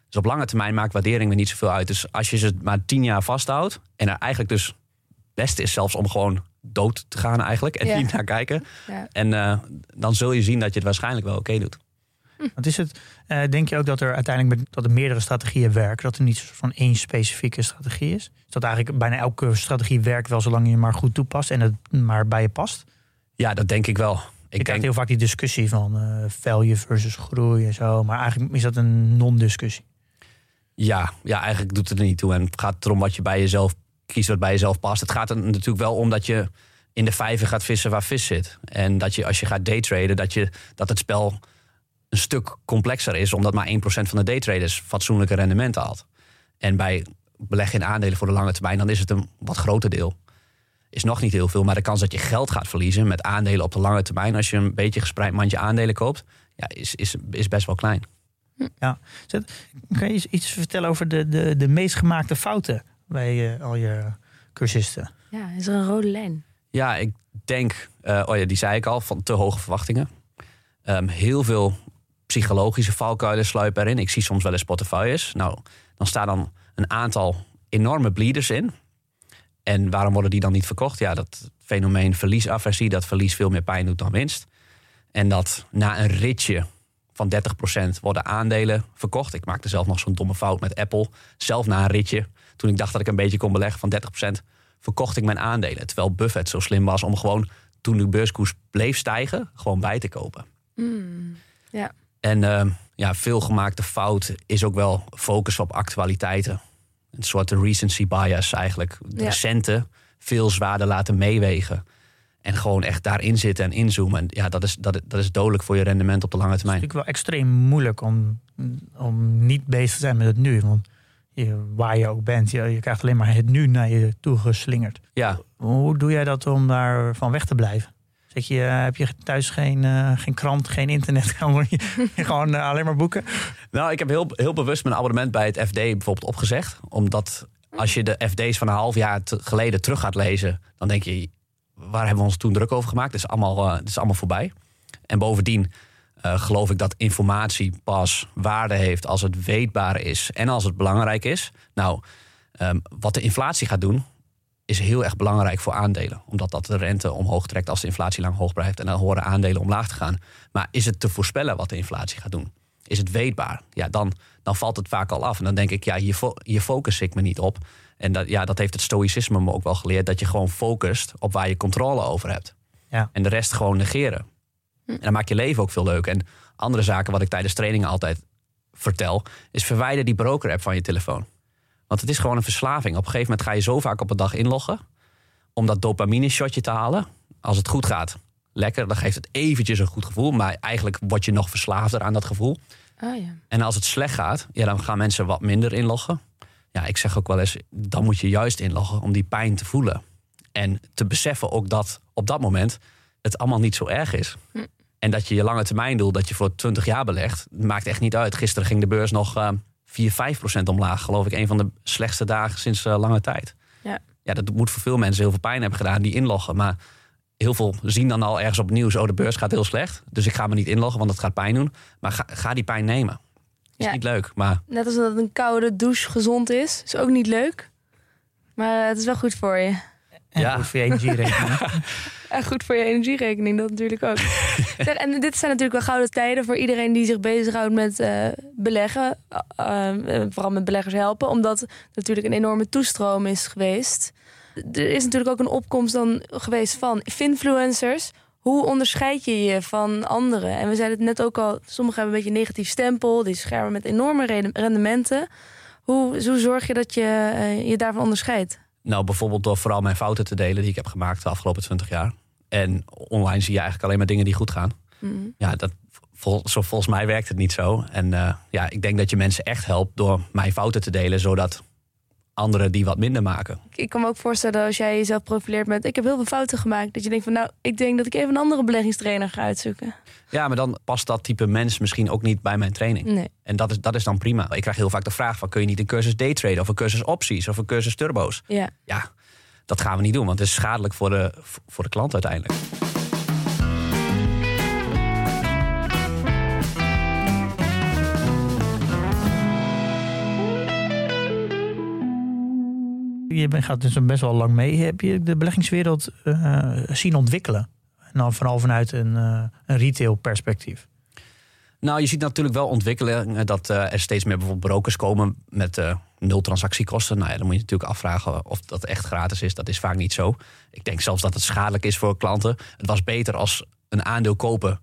Dus op lange termijn maakt waardering er niet zoveel uit. Dus als je ze maar 10 jaar vasthoudt en er eigenlijk dus het beste is zelfs om gewoon dood te gaan eigenlijk en niet naar kijken. Ja. En uh, dan zul je zien dat je het waarschijnlijk wel oké doet. Wat is het, uh, denk je ook dat er uiteindelijk met, dat er meerdere strategieën werken? Dat er niet van één specifieke strategie is? Is dat eigenlijk bijna elke strategie werkt wel zolang je maar goed toepast en het maar bij je past? Ja, dat denk ik wel. Ik krijgt heel vaak die discussie van uh, value versus groei en zo. Maar eigenlijk is dat een non-discussie. Ja, ja, eigenlijk doet het er niet toe. En het gaat erom wat je bij jezelf kiest, wat bij jezelf past. Het gaat er natuurlijk wel om dat je in de vijver gaat vissen waar vis zit. En dat je als je gaat daytraden, dat, je, dat het spel een stuk complexer is, omdat maar 1% van de daytraders fatsoenlijke rendementen haalt. En bij beleggen in aandelen voor de lange termijn, dan is het een wat groter deel. Is nog niet heel veel, maar de kans dat je geld gaat verliezen met aandelen op de lange termijn, als je een beetje gespreid mandje aandelen koopt, ja, is, is, is best wel klein. Ja. Kan je iets vertellen over de, de, de meest gemaakte fouten bij uh, al je cursisten? Ja, is er een rode lijn? Ja, ik denk, uh, oh ja, die zei ik al, van te hoge verwachtingen. Um, heel veel psychologische valkuilen sluipen erin. Ik zie soms wel eens portefeuilles. Nou, dan staan dan een aantal enorme bleeders in. En waarom worden die dan niet verkocht? Ja, dat fenomeen verliesaversie, dat verlies veel meer pijn doet dan winst. En dat na een ritje van 30% worden aandelen verkocht. Ik maakte zelf nog zo'n domme fout met Apple. Zelf na een ritje, toen ik dacht dat ik een beetje kon beleggen van 30%, verkocht ik mijn aandelen. Terwijl Buffett zo slim was om gewoon, toen de beurskoers bleef stijgen, gewoon bij te kopen. Mm, ja. En uh, ja, veel gemaakte fout is ook wel focus op actualiteiten. Een soort recency bias eigenlijk. De recente veel zwaarder laten meewegen. En gewoon echt daarin zitten en inzoomen. En ja, dat is, dat, dat is dodelijk voor je rendement op de lange termijn. Het is natuurlijk wel extreem moeilijk om, om niet bezig te zijn met het nu. Want je, waar je ook bent, je, je krijgt alleen maar het nu naar je toe geslingerd. Ja. Hoe doe jij dat om daar van weg te blijven? Zeg je, eh, heb je thuis geen, uh, geen krant, geen internet? gewoon uh, alleen maar boeken? Nou, ik heb heel, heel bewust mijn abonnement bij het FD bijvoorbeeld opgezegd. Omdat als je de FD's van een half jaar geleden terug gaat lezen, dan denk je, waar hebben we ons toen druk over gemaakt? Het is allemaal, het is allemaal voorbij. En bovendien geloof ik dat informatie pas waarde heeft als het weetbaar is en als het belangrijk is. Nou, um, wat de inflatie gaat doen, is heel erg belangrijk voor aandelen. Omdat dat de rente omhoog trekt als de inflatie lang hoog blijft. En dan horen aandelen omlaag te gaan. Maar is het te voorspellen wat de inflatie gaat doen? Is het weetbaar? Ja, dan, dan valt het vaak al af. En dan denk ik, ja, hier, fo hier focus ik me niet op. En dat, ja, dat heeft het stoïcisme me ook wel geleerd. Dat je gewoon focust op waar je controle over hebt. Ja. En de rest gewoon negeren. Hm. En dan maakt je leven ook veel leuk. En andere zaken wat ik tijdens trainingen altijd vertel... is verwijder die broker-app van je telefoon. Want het is gewoon een verslaving. Op een gegeven moment ga je zo vaak op een dag inloggen. om dat dopamine shotje te halen. Als het goed gaat, lekker. Dan geeft het eventjes een goed gevoel. Maar eigenlijk word je nog verslaafder aan dat gevoel. Oh ja. En als het slecht gaat, ja, dan gaan mensen wat minder inloggen. Ja, ik zeg ook wel eens, dan moet je juist inloggen om die pijn te voelen. En te beseffen ook dat op dat moment het allemaal niet zo erg is. Hm. En dat je je lange termijn doel, dat je voor 20 jaar belegt, maakt echt niet uit. Gisteren ging de beurs nog uh, 4, 5 procent omlaag. Geloof ik, een van de slechtste dagen sinds uh, lange tijd. Ja. ja, dat moet voor veel mensen heel veel pijn hebben gedaan, die inloggen. Maar heel veel zien dan al ergens op het nieuws, oh de beurs gaat heel slecht. Dus ik ga me niet inloggen, want dat gaat pijn doen. Maar ga, ga die pijn nemen. Is niet leuk, maar... Net als dat een koude douche gezond is, is ook niet leuk. Maar het is wel goed voor je. Ja, goed voor je energierekening. En goed voor je energierekening, dat natuurlijk ook. en dit zijn natuurlijk wel gouden tijden voor iedereen die zich bezighoudt met uh, beleggen. Uh, vooral met beleggers helpen, omdat natuurlijk een enorme toestroom is geweest. Er is natuurlijk ook een opkomst dan geweest van influencers. Hoe onderscheid je je van anderen? En we zeiden het net ook al, sommigen hebben een beetje een negatief stempel. Die schermen met enorme rendementen. Hoe, hoe zorg je dat je je daarvan onderscheidt? Nou, bijvoorbeeld door vooral mijn fouten te delen die ik heb gemaakt de afgelopen 20 jaar. En online zie je eigenlijk alleen maar dingen die goed gaan. Mhm. Ja, dat, zo, volgens mij werkt het niet zo. En uh, ja, ik denk dat je mensen echt helpt door mijn fouten te delen, zodat anderen die wat minder maken. Ik kan me ook voorstellen als jij jezelf profileert met... ik heb heel veel fouten gemaakt. Dat je denkt van nou, ik denk dat ik even een andere beleggingstrainer ga uitzoeken. Ja, maar dan past dat type mens misschien ook niet bij mijn training. Nee. En dat is, dat is dan prima. Ik krijg heel vaak de vraag van... kun je niet een cursus daytraden of een cursus opties of een cursus turbo's? Ja. ja, dat gaan we niet doen, want het is schadelijk voor de, voor de klant uiteindelijk. je gaat dus best wel lang mee. Heb je de beleggingswereld uh, zien ontwikkelen? En dan vooral vanuit een, uh, een retail perspectief. Nou, je ziet natuurlijk wel ontwikkelen dat uh, er steeds meer bijvoorbeeld brokers komen met nul transactiekosten. Nou ja, dan moet je natuurlijk afvragen of dat echt gratis is. Dat is vaak niet zo. Ik denk zelfs dat het schadelijk is voor klanten. Het was beter als een aandeel kopen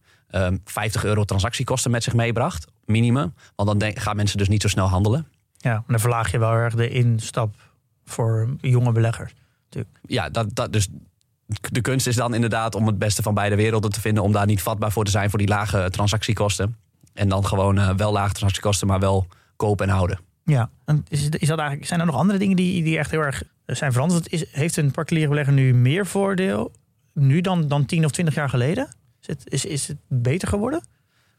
50 euro transactiekosten met zich meebracht, minimum. Want dan denk, gaan mensen dus niet zo snel handelen. Ja, maar dan verlaag je wel erg de instap voor jonge beleggers. Natuurlijk. Ja, dat, dat, dus de kunst is dan inderdaad om het beste van beide werelden te vinden. Om daar niet vatbaar voor te zijn voor die lage transactiekosten. En dan gewoon uh, wel lage transactiekosten, maar wel kopen en houden. Ja, en is, is dat eigenlijk, zijn er nog andere dingen die, die echt heel erg zijn veranderd? Is, heeft een particuliere belegger nu meer voordeel nu dan, dan 10 of 20 jaar geleden? Is het, is, is het beter geworden?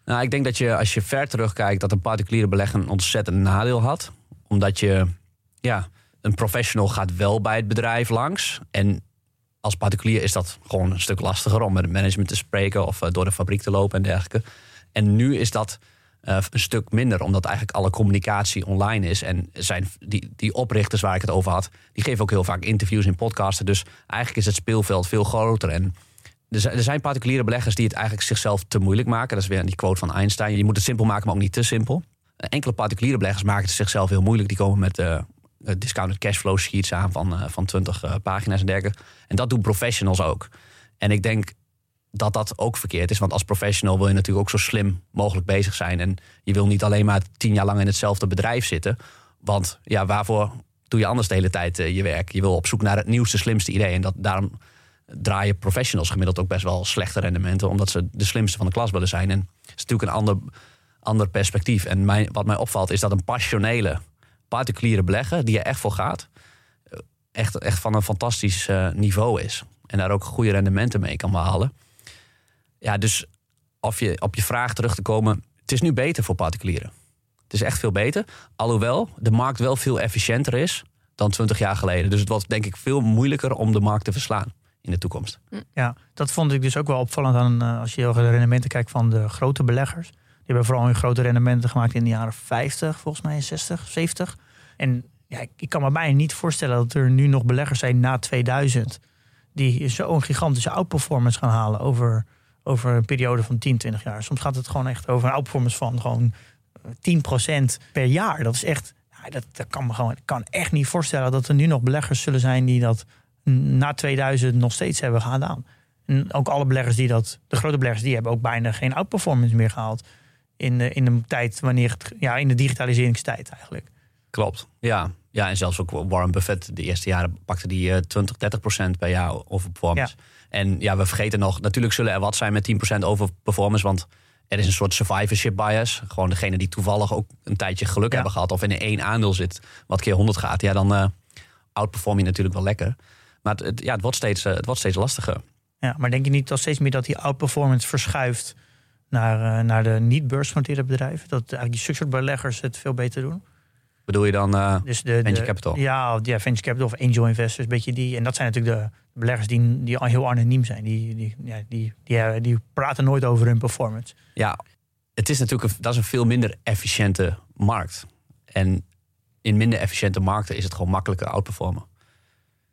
Nou, ik denk dat je als je ver terugkijkt, dat een particuliere belegger een ontzettend nadeel had. Omdat je, ja, een professional gaat wel bij het bedrijf langs. En als particulier is dat gewoon een stuk lastiger om met het management te spreken of eh, door de fabriek te lopen en dergelijke. En nu is dat uh, een stuk minder, omdat eigenlijk alle communicatie online is. En zijn die, die oprichters waar ik het over had, die geven ook heel vaak interviews in podcasten. Dus eigenlijk is het speelveld veel groter. En er zijn particuliere beleggers die het eigenlijk zichzelf te moeilijk maken. Dat is weer die quote van Einstein. Je moet het simpel maken, maar ook niet te simpel. Enkele particuliere beleggers maken het zichzelf heel moeilijk. Die komen met uh, eh, discounted cashflow sheets aan van, van 20 uh, eh, pagina's en dergelijke. En dat doen professionals ook. En ik denk dat dat ook verkeerd is. Want als professional wil je natuurlijk ook zo slim mogelijk bezig zijn. En je wil niet alleen maar tien jaar lang in hetzelfde bedrijf zitten. Want ja, waarvoor doe je anders de hele tijd je werk? Je wil op zoek naar het nieuwste, slimste idee. En dat, daarom draaien professionals gemiddeld ook best wel slechte rendementen. Omdat ze de slimste van de klas willen zijn. En het is natuurlijk een ander, ander perspectief. En wat mij opvalt is dat een passionele particuliere beleggen die er echt voor gaat, echt, echt van een fantastisch uh, niveau is. En daar ook goede rendementen mee kan behalen. Ja, dus of je, op je vraag terug te komen, het is nu beter voor particulieren. Het is echt veel beter. Alhoewel de markt wel veel efficiënter is dan 20 jaar geleden. Dus het wordt denk ik veel moeilijker om de markt te verslaan in de toekomst. Ja, dat vond ik dus ook wel opvallend aan uh, als je de rendementen kijkt van de grote beleggers. Die hebben vooral hun grote rendementen gemaakt in de jaren 50, volgens mij 60, 70. En ja, ik kan me bijna niet voorstellen dat er nu nog beleggers zijn na 2000 die zo'n gigantische outperformance gaan halen over, over een periode van 10, 20 jaar. Soms gaat het gewoon echt over een outperformance van gewoon 10% per jaar. Dat is echt, ja, dat, dat kan me gewoon, ik kan echt niet voorstellen dat er nu nog beleggers zullen zijn die dat na 2000 nog steeds hebben gedaan. En ook alle beleggers die dat, de grote beleggers, die hebben ook bijna geen outperformance meer gehaald. In, de, in een tijd wanneer het, ja, in de digitaliseringstijd eigenlijk. Klopt, ja. Ja, en zelfs ook Warren Buffett, de eerste jaren pakte die 20, eh, 30 procent per jaar over performance. En ja, we vergeten nog, natuurlijk zullen er wat zijn met 10 procent over performance, want er is een soort survivorship bias. Gewoon degene die toevallig ook een tijdje geluk hebben gehad of in één aandeel zit wat keer 100 gaat, ja, dan uh, outperform je natuurlijk wel lekker. Maar het, ja, het, wordt steeds, uh, het wordt steeds lastiger. Ja, maar denk je niet dat steeds meer dat die outperformance verschuift naar, uh, naar de niet-beursgenoteerde bedrijven? Dat eigenlijk die succesbeleggers het veel beter doen? Bedoel je dan uh, dus de, venture capital? Ja, ja, venture capital of angel investors. Beetje die, en dat zijn natuurlijk de beleggers die, die heel anoniem zijn. Die, die, ja, die, die, die praten nooit over hun performance. Ja, het is natuurlijk een, dat is een veel minder efficiënte markt. En in minder efficiënte markten is het gewoon makkelijker outperformen.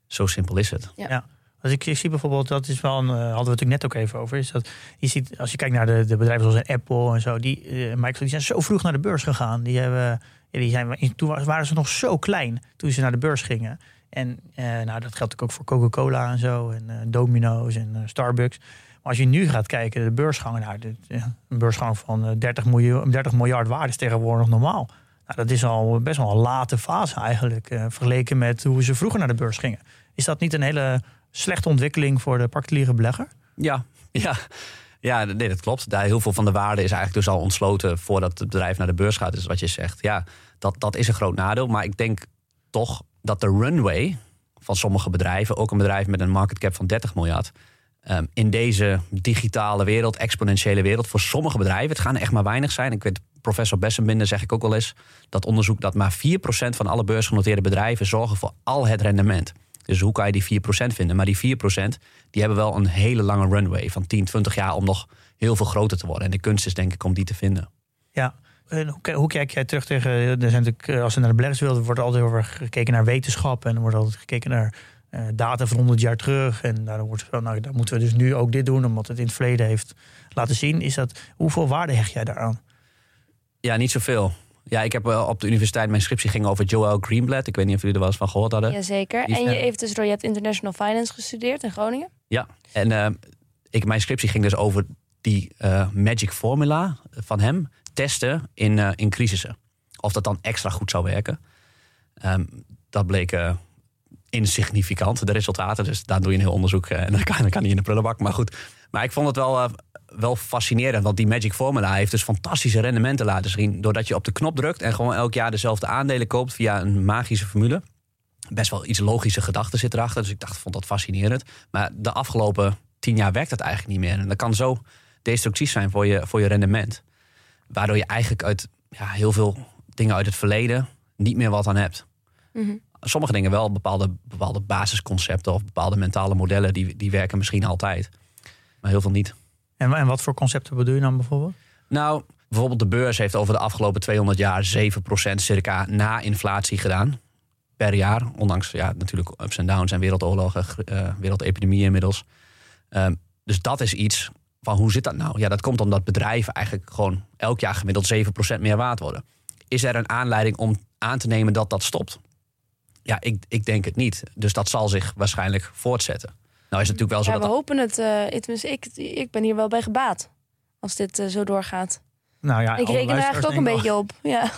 Zo simpel is het. Ja. Als ik, zie bijvoorbeeld, dat is wel een, uh, hadden we het natuurlijk net ook even over, is dat je ziet, als je kijkt naar de, de bedrijven zoals Apple en zo, die, uh, Microsoft, die zijn zo vroeg naar de beurs gegaan. Die hebben, ja, die zijn, toen waren ze nog zo klein toen ze naar de beurs gingen. En uh, nou, dat geldt ook voor Coca-Cola en zo, en Domino's en Starbucks. Maar als je nu gaat kijken, de beursgang, nou, een beursgang van 30, miljoen, 30 miljard waarde is tegenwoordig normaal. Nou, dat is al best wel een late fase eigenlijk, vergeleken met hoe ze vroeger naar de beurs gingen. Is dat niet een hele slechte ontwikkeling voor de particuliere belegger? Ja, ja. Ja, nee, dat klopt. Daar heel veel van de waarde is eigenlijk dus al ontsloten voordat het bedrijf naar de beurs gaat. Dus wat je zegt, ja, dat, dat is een groot nadeel. Maar ik denk toch dat de runway van sommige bedrijven, ook een bedrijf met een market cap van 30 miljard, um, in deze digitale wereld, exponentiële wereld, voor sommige bedrijven, het gaan echt maar weinig zijn. Ik weet, professor Bessenbinder zeg ik ook wel eens, dat onderzoek dat maar 4% van alle beursgenoteerde bedrijven zorgen voor al het rendement. Dus hoe kan je die 4% vinden? Maar die 4% die hebben wel een hele lange runway van 10, 20 jaar om nog heel veel groter te worden. En de kunst is denk ik om die te vinden. Ja, en hoe, hoe kijk jij terug tegen, er zijn natuurlijk, eh, als we naar de beleggerswereld wordt altijd over gekeken naar wetenschap en er wordt altijd gekeken naar uh, data van 100 jaar terug. En daar, wordt, nou, daar moeten we dus nu ook dit doen, omdat het in het verleden heeft laten zien. Is dat, hoeveel waarde hecht jij daaraan? Ja, niet zoveel. Ja, ik heb op de universiteit mijn scriptie ging over Joel Greenblatt. Ik weet niet of jullie er wel eens van gehoord hadden. Jazeker. En je heeft dus, je hebt International Finance gestudeerd in Groningen. Ja, en uh, ik, mijn scriptie ging dus over die uh, magic formula van hem testen in, uh, in crisissen. Of dat dan extra goed zou werken. Um, dat bleek insignificant, de resultaten. Dus daar doe je een heel onderzoek en dan kan, dan kan hij in de prullenbak. Maar goed, maar ik vond het wel wel fascinerend. Want die Magic Formula heeft dus fantastische rendementen laten zien. Doordat je op de knop drukt en gewoon elk jaar dezelfde aandelen koopt via een magische formule. Best wel iets logische gedachten zit erachter. Dus ik dacht, vond dat fascinerend. Maar de afgelopen tien jaar werkt dat eigenlijk niet meer. En dat kan zo destructief zijn voor je, voor je rendement. Waardoor je eigenlijk uit ja, heel veel dingen uit het verleden niet meer wat aan hebt. Mhm. Sommige dingen wel, bepaalde, bepaalde basisconcepten of bepaalde mentale modellen, die, die werken misschien altijd. Maar heel veel niet. En, en wat voor concepten bedoel je dan bijvoorbeeld? Nou, bijvoorbeeld de beurs heeft over de afgelopen 200 jaar 7% circa na inflatie gedaan. Per jaar. Ondanks ja, natuurlijk ups en downs en wereldoorlogen, uh, wereldepidemieën inmiddels. Um, dus dat is iets van hoe zit dat nou? Ja, dat komt omdat bedrijven eigenlijk gewoon elk jaar gemiddeld 7% meer waard worden. Is er een aanleiding om aan te nemen dat dat stopt? Ja, ik, ik denk het niet. Dus dat zal zich waarschijnlijk voortzetten. Nou is het natuurlijk wel zo ja, dat... we hopen het. Uh, ik, ik ben hier wel bij gebaat. Als dit uh, zo doorgaat. Nou ja, ik reken er eigenlijk ook een beetje op. Ja,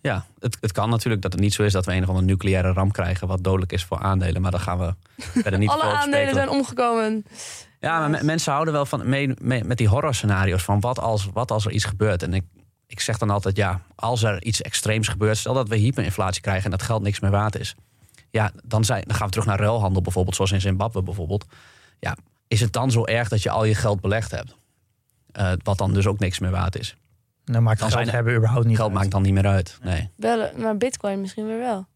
ja het, het kan natuurlijk dat het niet zo is dat we een of andere nucleaire ramp krijgen... wat dodelijk is voor aandelen. Maar dan gaan we verder niet Alle aandelen zijn omgekomen. Ja, maar mensen houden wel van mee, met die horrorscenario's van wat als, wat als er iets gebeurt. En ik, ik zeg dan altijd, ja, als er iets extreems gebeurt... stel dat we hyperinflatie krijgen en dat geld niks meer waard is ja, dan, zijn, dan gaan we terug naar ruilhandel bijvoorbeeld, zoals in Zimbabwe bijvoorbeeld. Ja, is het dan zo erg dat je al je geld belegd hebt? Uh, wat dan dus ook niks meer waard is. Dan maakt dan geld zijn, hebben überhaupt niet Geld maakt dan niet meer uit, nee. Wel, maar bitcoin misschien weer wel.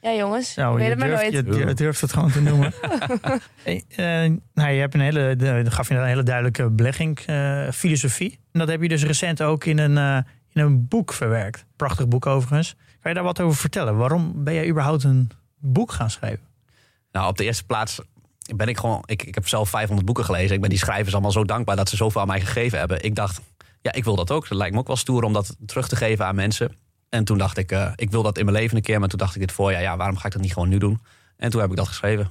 Ja, jongens, nou, weet je het maar nooit. Je, durft het gewoon te noemen. hey, uh, nou, je hebt een hele, de, gaf je een hele duidelijke belegging, uh, filosofie. En dat heb je dus recent ook in een, uh, in een boek verwerkt. Prachtig boek overigens. Kan je daar wat over vertellen? Waarom ben jij überhaupt een boek gaan schrijven? Nou, op de eerste plaats ben ik gewoon. Ik, ik heb zelf 500 boeken gelezen. Ik ben die schrijvers allemaal zo dankbaar dat ze zoveel aan mij gegeven hebben. Ik dacht, ja, ik wil dat ook. Dat lijkt me ook wel stoer om dat terug te geven aan mensen. En toen dacht ik, uh, ik wil dat in mijn leven een keer. Maar toen dacht ik dit voorjaar, ja, waarom ga ik dat niet gewoon nu doen? En toen heb ik dat geschreven.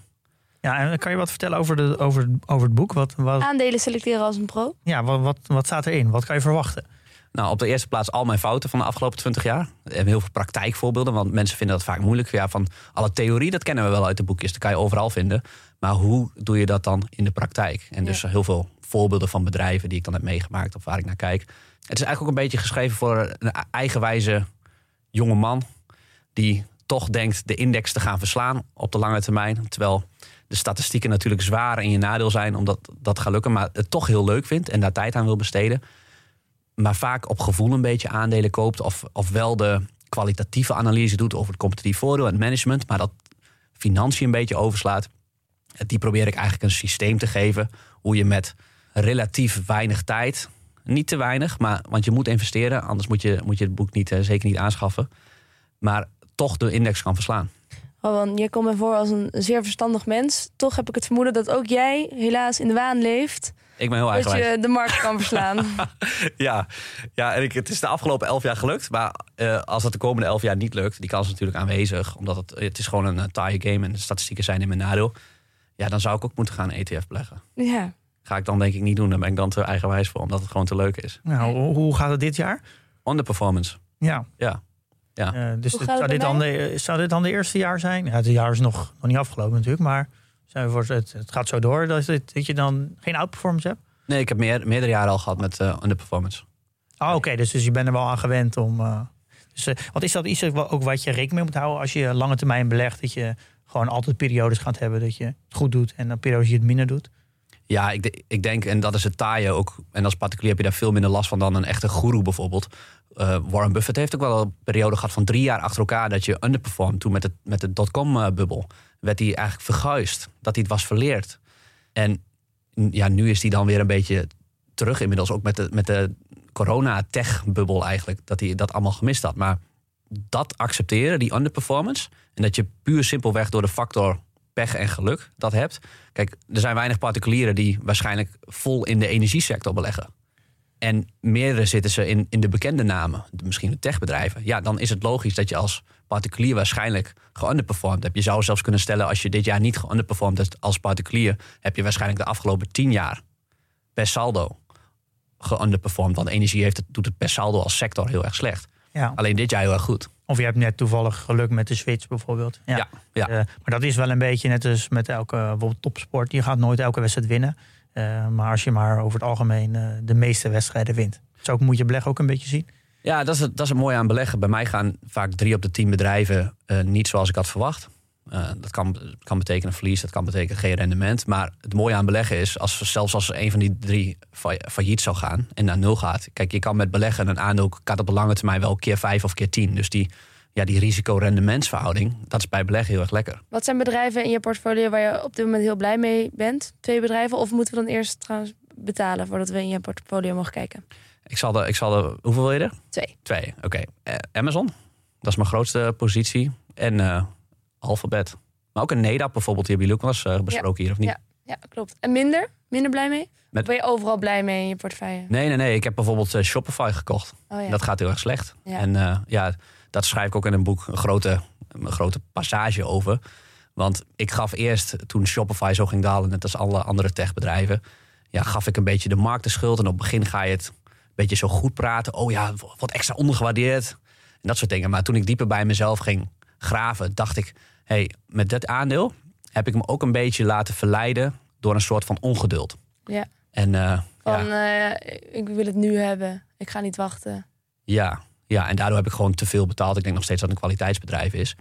Ja, en kan je wat vertellen over, de, over, over het boek? Wat, wat... Aandelen selecteren als een pro. Ja, wat, wat, wat staat erin? Wat kan je verwachten? Nou, op de eerste plaats al mijn fouten van de afgelopen 20 jaar. We hebben heel veel praktijkvoorbeelden, want mensen vinden dat vaak moeilijk. Ja, van alle theorie, dat kennen we wel uit de boekjes, dat kan je overal vinden. Maar hoe doe je dat dan in de praktijk? En dus heel veel voorbeelden van bedrijven die ik dan heb meegemaakt of waar ik naar kijk. Het is eigenlijk ook een beetje geschreven voor een eigenwijze jonge man die toch denkt de index te gaan verslaan op de lange termijn. Terwijl de statistieken natuurlijk zwaar in je nadeel zijn omdat dat gaat lukken, maar het toch heel leuk vindt en daar tijd aan wil besteden maar vaak op gevoel een beetje aandelen koopt. Of, of wel de kwalitatieve analyse doet over het competitief voordeel en het management. Maar dat financiën een beetje overslaat. Die probeer ik eigenlijk een systeem te geven. Hoe je met relatief weinig tijd. Niet te weinig, maar, want je moet investeren. Anders moet je, moet je het boek niet, eh, zeker niet aanschaffen. Maar toch de index kan verslaan. Rowan, jij komt me voor als een zeer verstandig mens. Toch heb ik het vermoeden dat ook jij helaas in de waan leeft. Ik ben heel Dat eigenwijs. je de markt kan verslaan. Ja, ja en ik, het is de afgelopen elf jaar gelukt. Maar eh, als dat de komende elf jaar niet lukt, die kans is natuurlijk aanwezig. Omdat het, het is gewoon een uh, taaie game en de statistieken zijn in mijn nadeel. Ja, dan zou ik ook moeten gaan ETF beleggen. ja. Ga ik dan denk ik niet doen. Dan ben ik dan te eigenwijs voor, omdat het gewoon te leuk is. Nou, hoe, gaat het dit jaar? Underperformance. Ja. Ja. Ja. Eh, dus dit- zou, dit dan de, zou dit dan de eerste jaar zijn? Ja, het jaar is nog, nog niet afgelopen natuurlijk. Maar het, het gaat zo door dat, het- dat je dan geen outperformance hebt? Nee, ik heb meer, meerdere jaren al gehad met eh, underperformance. Oh, oké. dus, dus je bent er wel aan gewend om... eh, dus, eh, wat is dat iets ook wat je rekening mee moet houden als je lange termijn belegt? Dat je gewoon altijd periodes gaat hebben dat je het goed doet en dan periodes die je het minder doet? Ja, ik, de- ik denk, en dat is het taaie ook. En als particulier heb je daar veel minder last van dan een echte guru bijvoorbeeld. Eh, Warren Buffett heeft ook wel een periode gehad van drie jaar achter elkaar dat je underperformed. Toen met, het, met de dotcom-bubbel werd hij eigenlijk verguisd. Dat hij het was verleerd. En ja, nu is hij dan weer een beetje terug inmiddels. Ook met de, met de corona-tech-bubbel eigenlijk. Dat hij dat allemaal gemist had. Maar dat accepteren, die underperformance. En dat je puur simpelweg door de factor pech en geluk dat hebt. Kijk, er zijn weinig particulieren die waarschijnlijk vol in de energiesector beleggen. En meerdere zitten ze in, in de bekende namen, misschien de techbedrijven. Ja, dan is het logisch dat je als particulier waarschijnlijk geunderperformed hebt. Je zou zelfs kunnen stellen, als je dit jaar niet geunderperformed hebt als particulier, heb je waarschijnlijk de afgelopen tien jaar per saldo geunderperformed. Want energie heeft het, doet het per saldo als sector heel erg slecht. Ja. Alleen dit jaar heel erg goed. Of je hebt net toevallig geluk met de switch bijvoorbeeld. Ja. Ja, ja. Eh, maar dat is wel een beetje net als met elke bijvoorbeeld topsport. Je gaat nooit elke wedstrijd winnen. Eh, maar als je maar over het algemeen eh, de meeste wedstrijden wint. Zo moet je beleggen ook een beetje zien. Ja, dat is, het, dat is het mooie aan beleggen. Bij mij gaan vaak drie op de tien bedrijven eh, niet zoals ik had verwacht. Dat kan, kan betekenen verlies, dat kan betekenen geen rendement. Maar het mooie aan beleggen is, als, zelfs als een van die drie fa- failliet zou gaan en naar nul gaat. Kijk, je kan met beleggen een aandeel gaat op de lange termijn wel keer vijf of keer tien. Dus die, ja, die risico-rendementsverhouding, dat is bij beleggen heel erg lekker. Wat zijn bedrijven in je portfolio waar je op dit moment heel blij mee bent? Twee bedrijven? Of moeten we dan eerst trouwens betalen voordat we in je portfolio mogen kijken? Ik zal de, ik zal de hoeveel wil je er? Twee. Twee, oké. Eh, Amazon, dat is mijn grootste positie. En eh Alphabet. Maar ook een NEDAP bijvoorbeeld, die hebben jullie ook wel eens eh, besproken hier, of niet? Ja. Ja, klopt. En minder? Minder blij mee? Met- ben je overal blij mee in je portefeuille? Nee, nee, nee. Ik heb bijvoorbeeld Shopify gekocht. Oh ja. Dat gaat heel erg slecht. Ja. En ja, dat schrijf ik ook in een boek een grote, een grote passage over. Want ik gaf eerst, toen Shopify zo ging dalen, net als alle andere techbedrijven, ja, gaf ik een beetje de markt de schuld. En op het begin ga je het een beetje zo goed praten. Oh ja, wat extra ondergewaardeerd. En dat soort dingen. Maar toen ik dieper bij mezelf ging graven, dacht ik, hey, met dit aandeel heb ik me ook een beetje laten verleiden door een soort van ongeduld. Ja. En eh, Van, ja. eh, ik wil het nu hebben. Ik ga niet wachten. Ja, ja, en daardoor heb ik gewoon te veel betaald. Ik denk nog steeds dat het een kwaliteitsbedrijf is.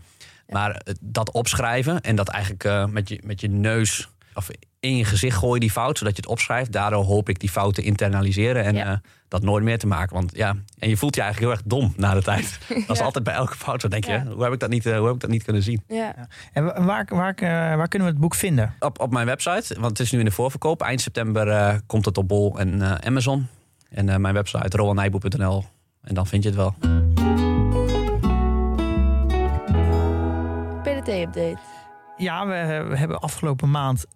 Maar eh, dat opschrijven en dat eigenlijk eh, met, je, met je neus of in je gezicht gooien die fout, zodat je het opschrijft. Daardoor hoop ik die fouten internaliseren en Ja. eh, dat nooit meer te maken. Want ja, en je voelt je eigenlijk heel erg dom na de tijd. Dat is Ja. altijd bij elke fout. zo denk je, Ja. hoe heb ik dat niet, hoe heb ik dat niet kunnen zien? Ja. En wa- waar, waar, eh, waar kunnen we het boek vinden? Op, op mijn website, want het is nu in de voorverkoop. Eind september eh, komt het op Bol en eh, Amazon. En eh, mijn website roelnijboe.nl. En dan vind je het wel. PDT-update. Ja, we, we hebben afgelopen maand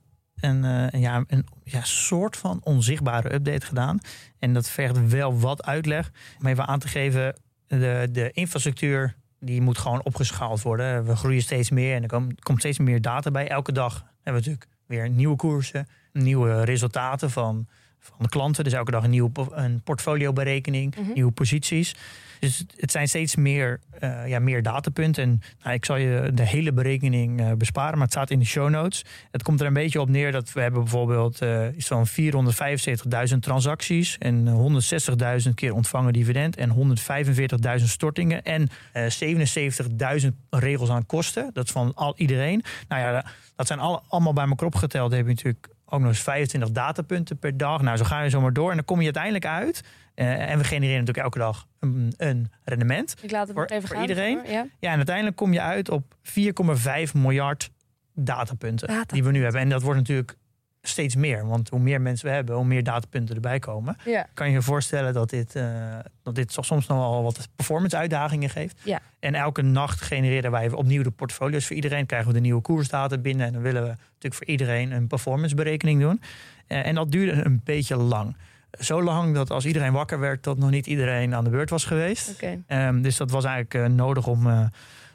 een, eh, een, ja, een ja, soort van onzichtbare update gedaan. En dat vergt wel wat uitleg. Om even aan te geven, de, de infrastructuur die moet gewoon opgeschaald worden. We groeien steeds meer en er komt, komt steeds meer data bij. Elke dag hebben we natuurlijk weer nieuwe koersen, nieuwe resultaten van, van de klanten. Dus elke dag een nieuwe een portfolioberekening, Mhm. nieuwe posities. Dus het zijn steeds meer, eh, ja, meer datapunten. En nou, ik zal je de hele berekening eh, besparen, maar het staat in de show notes. Het komt er een beetje op neer dat we hebben bijvoorbeeld eh, iets van 475.000 transacties en 160.000 keer ontvangen dividend en 145.000 stortingen en eh 77.000 regels aan kosten. Dat is van al iedereen. Nou ja, dat zijn al, allemaal bij elkaar opgeteld. Heb je natuurlijk ook nog eens 25 datapunten per dag. Nou, zo ga je zomaar door. En dan kom je uiteindelijk uit. eh, en we genereren natuurlijk elke dag een, een rendement. Ik laat het Voor- even voor gaan. iedereen? hoor. Ja. Ja, en uiteindelijk kom je uit op 4,5 miljard datapunten Data. die we nu hebben. En dat wordt natuurlijk steeds meer. Want hoe meer mensen we hebben, hoe meer datapunten erbij komen. Ja. Kan je je voorstellen dat dit, uh, dat dit soms nog wel wat performance uitdagingen geeft. Ja. En elke nacht genereren wij opnieuw de portfolio's voor iedereen. Krijgen we de nieuwe koersdata binnen. En dan willen we natuurlijk voor iedereen een performance berekening doen. Uh, en dat duurde een beetje lang. Zo lang dat als iedereen wakker werd, dat nog niet iedereen aan de beurt was geweest. Okay. Um, dus dat was eigenlijk uh, nodig om,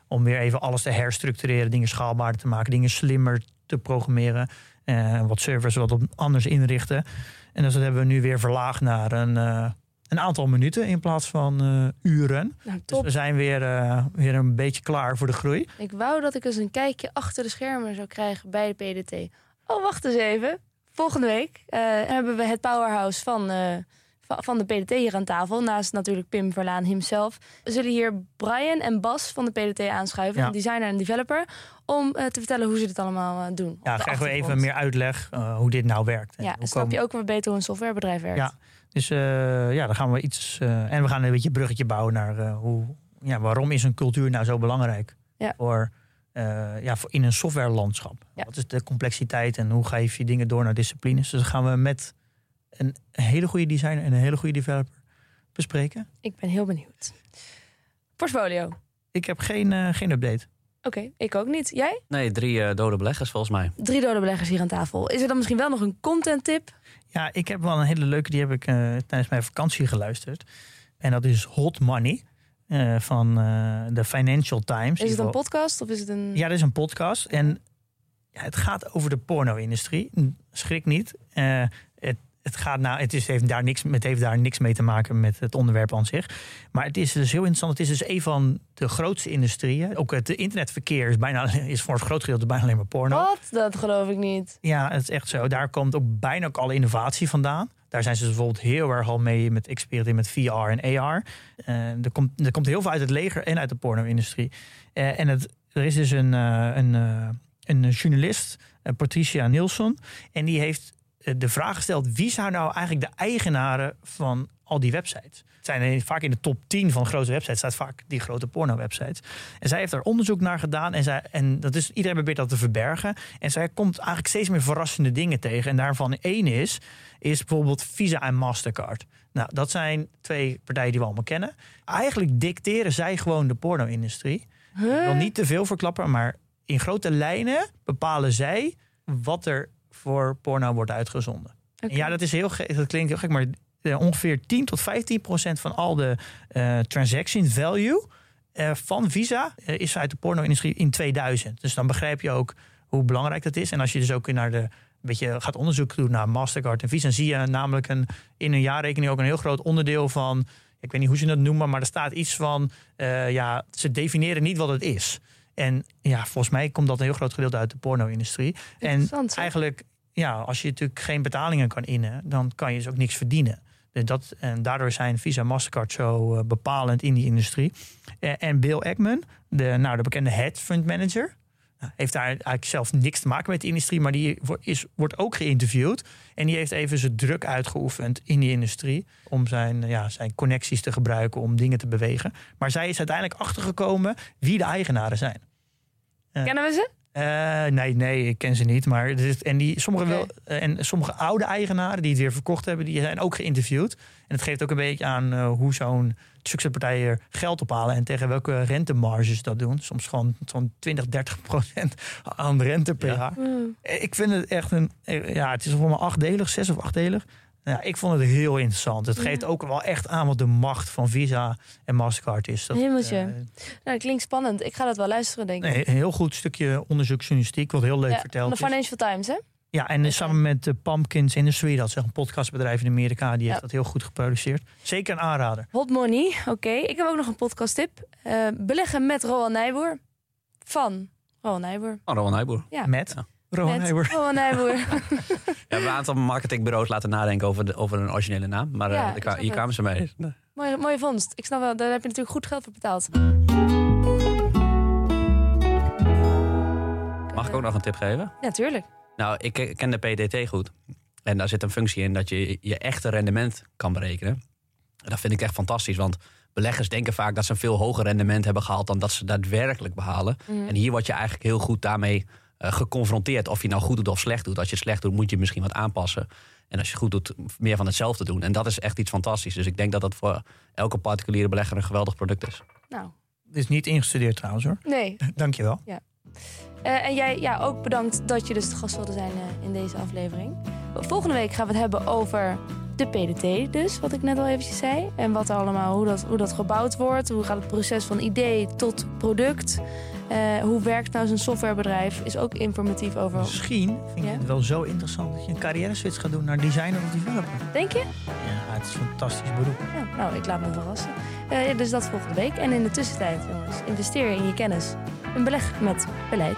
om weer even alles te herstructureren, dingen schaalbaarder te maken, dingen slimmer te programmeren. Uh, wat servers wat op anders inrichten. En dus dat hebben we nu weer verlaagd naar een, een aantal minuten in plaats van uren. Nou, dus we zijn weer, weer een beetje klaar voor de groei. Ik wou dat ik eens een kijkje achter de schermen zou krijgen bij de PDT. Oh, wacht eens even. Volgende week hebben we het powerhouse van, van de PDT hier aan tafel. Naast natuurlijk Pim Verlaan himself. We zullen hier Brian en Bas van de PDT aanschuiven. Ja. Een designer en developer. Om uh, te vertellen hoe ze dit allemaal doen. Ja, krijgen we even meer uitleg hoe dit nou werkt. Ja, dan snap je ook weer beter hoe een softwarebedrijf werkt. Ja, dus ja, dan gaan we iets... en we gaan een beetje een bruggetje bouwen naar hoe... Ja, waarom is een cultuur nou zo belangrijk? Ja. Voor ja, in een softwarelandschap. Ja. Wat is de complexiteit en hoe geef je dingen door naar disciplines? Dus dat gaan we met een hele goede designer en een hele goede developer bespreken. Ik ben heel benieuwd. Portfolio. Ik heb geen, uh, geen update. Oké, okay, ik ook niet. Jij? Nee, drie uh, dode beleggers volgens mij. Drie dode beleggers hier aan tafel. Is er dan misschien wel nog een content tip? Ja, ik heb wel een hele leuke, die heb ik tijdens mijn vakantie geluisterd. En dat is Hot Money. Uh, van uh, de Financial Times. Is het een podcast of is het een... Ja, dat is een podcast. En ja, het gaat over de porno-industrie. Schrik niet. Het, gaat nou, het, is, heeft daar niks, het heeft daar niks mee te maken met het onderwerp aan zich. Maar het is dus heel interessant. Het is dus een van de grootste industrieën. Ook het internetverkeer is, bijna, is voor het groot gedeelte bijna alleen maar porno. Wat? Dat geloof ik niet. Ja, het is echt zo. Daar komt ook bijna ook alle innovatie vandaan. Daar zijn ze dus bijvoorbeeld heel erg al mee met experimenteren met VR en AR. Uh, er, komt, er komt heel veel uit het leger en uit de porno-industrie. Uh, en het, er is dus een, uh, een, een journalist, Patricia Nilsson. En die heeft de vraag gesteld: wie zou nou eigenlijk de eigenaren van al die websites? Het zijn vaak in de top 10 van grote websites, staat vaak die grote porno-websites. En zij heeft daar onderzoek naar gedaan. En, zij, en dat is, iedereen probeert dat te verbergen. En zij komt eigenlijk steeds meer verrassende dingen tegen. En daarvan één is, is bijvoorbeeld Visa en Mastercard. Nou, dat zijn twee partijen die we allemaal kennen. Eigenlijk dicteren zij gewoon de porno-industrie. Huh? Ik wil niet te veel verklappen, maar in grote lijnen bepalen zij wat er voor porno wordt uitgezonden. Okay. Ja, dat is heel dat klinkt heel gek, maar uh, ongeveer 10 tot 15 procent van al de uh, transaction value uh, van Visa is uit de porno-industrie in 2000. Dus dan begrijp je ook hoe belangrijk dat is. En als je dus ook naar de beetje gaat onderzoek doen naar Mastercard en Visa, dan zie je namelijk een, in een jaarrekening ook een heel groot onderdeel van. Ik weet niet hoe ze dat noemen, maar er staat iets van. Ja, ze definiëren niet wat het is. En ja, volgens mij komt dat een heel groot gedeelte uit de porno-industrie. En eigenlijk, ja, als je natuurlijk geen betalingen kan innen, dan kan je dus ook niks verdienen. Dus dat, en daardoor zijn Visa en Mastercard zo uh, bepalend in die industrie. Uh, en Bill Ackman, de, nou, de bekende hedge fund manager, nou, heeft daar eigenlijk zelf niks te maken met de industrie, maar die is, wordt ook geïnterviewd. En die heeft even zijn druk uitgeoefend in die industrie. Om zijn, ja, zijn connecties te gebruiken om dingen te bewegen. Maar zij is uiteindelijk achtergekomen wie de eigenaren zijn. Uh, Kennen we ze? Uh, nee, nee, ik ken ze niet. Maar dit, en, die, sommige okay. wel, en sommige oude eigenaren die het weer verkocht hebben, die zijn ook geïnterviewd. En het geeft ook een beetje aan uh, hoe zo'n succespartijen geld ophalen en tegen welke rentemarges dat doen. Soms gewoon zo'n 20, 30 procent aan rente per jaar. Mm. Ik vind het echt een, ja, het is voor me achtdelig, zes of achtdelig. Ja, ik vond het heel interessant. Het geeft ja. ook wel echt aan wat de macht van Visa en Mastercard is. Dat, Hemeltje. Uh, nou, dat klinkt spannend. Ik ga dat wel luisteren, denk ik. Nee, een heel goed stukje onderzoeksjournalistiek, wat heel leuk ja, verteld de Financial Times, hè? Ja, en okay. samen met de Pumpkins Industry, dat is een podcastbedrijf in Amerika, die heeft dat heel goed geproduceerd. Zeker een aanrader. Hot Money, oké. Okay. Ik heb ook nog een podcasttip. Uh, beleggen met Rowan Nijboer. Van Rowan Nijboer. Van Rowan Nijboer. Ja. Met? Ja. Rowan Nijboer. Rowan Nijboer. We hebben een aantal marketingbureaus laten nadenken over, de, over een originele naam. Maar ja, uh, hier kwamen ze mee. Nee. Mooie, mooie vondst. Ik snap wel, daar heb je natuurlijk goed geld voor betaald. Mag ik ook nog een tip geven? Ja, tuurlijk. Nou, ik ken de PDT goed. En daar zit een functie in dat je je echte rendement kan berekenen. En dat vind ik echt fantastisch, want beleggers denken vaak dat ze een veel hoger rendement hebben gehaald dan dat ze daadwerkelijk behalen. Mhm. Mm. En hier word je eigenlijk heel goed daarmee geconfronteerd of je nou goed doet of slecht doet. Als je het slecht doet, moet je misschien wat aanpassen. En als je goed doet, meer van hetzelfde doen. En dat is echt iets fantastisch. Dus ik denk dat dat voor elke particuliere belegger een geweldig product is. Nou. Het is niet ingestudeerd trouwens hoor. Nee. Dankjewel. Ja. Uh, en jij ja, ook bedankt dat je dus de gast wilde zijn uh, in deze aflevering. Volgende week gaan we het hebben over de PDT dus, wat ik net al eventjes zei. En wat allemaal, hoe dat, hoe dat gebouwd wordt. Hoe gaat het proces van idee tot product. Uh, hoe werkt nou zo'n softwarebedrijf? Is ook informatief over. Misschien vind je ja? het wel zo interessant dat je een carrière switch gaat doen naar designer of developer. Denk je? Ja, het is een fantastisch beroep. Ja, nou, ik laat me verrassen. Uh, dus dat volgende week. En in de tussentijd, jongens, investeer in je kennis. Een beleg met beleid.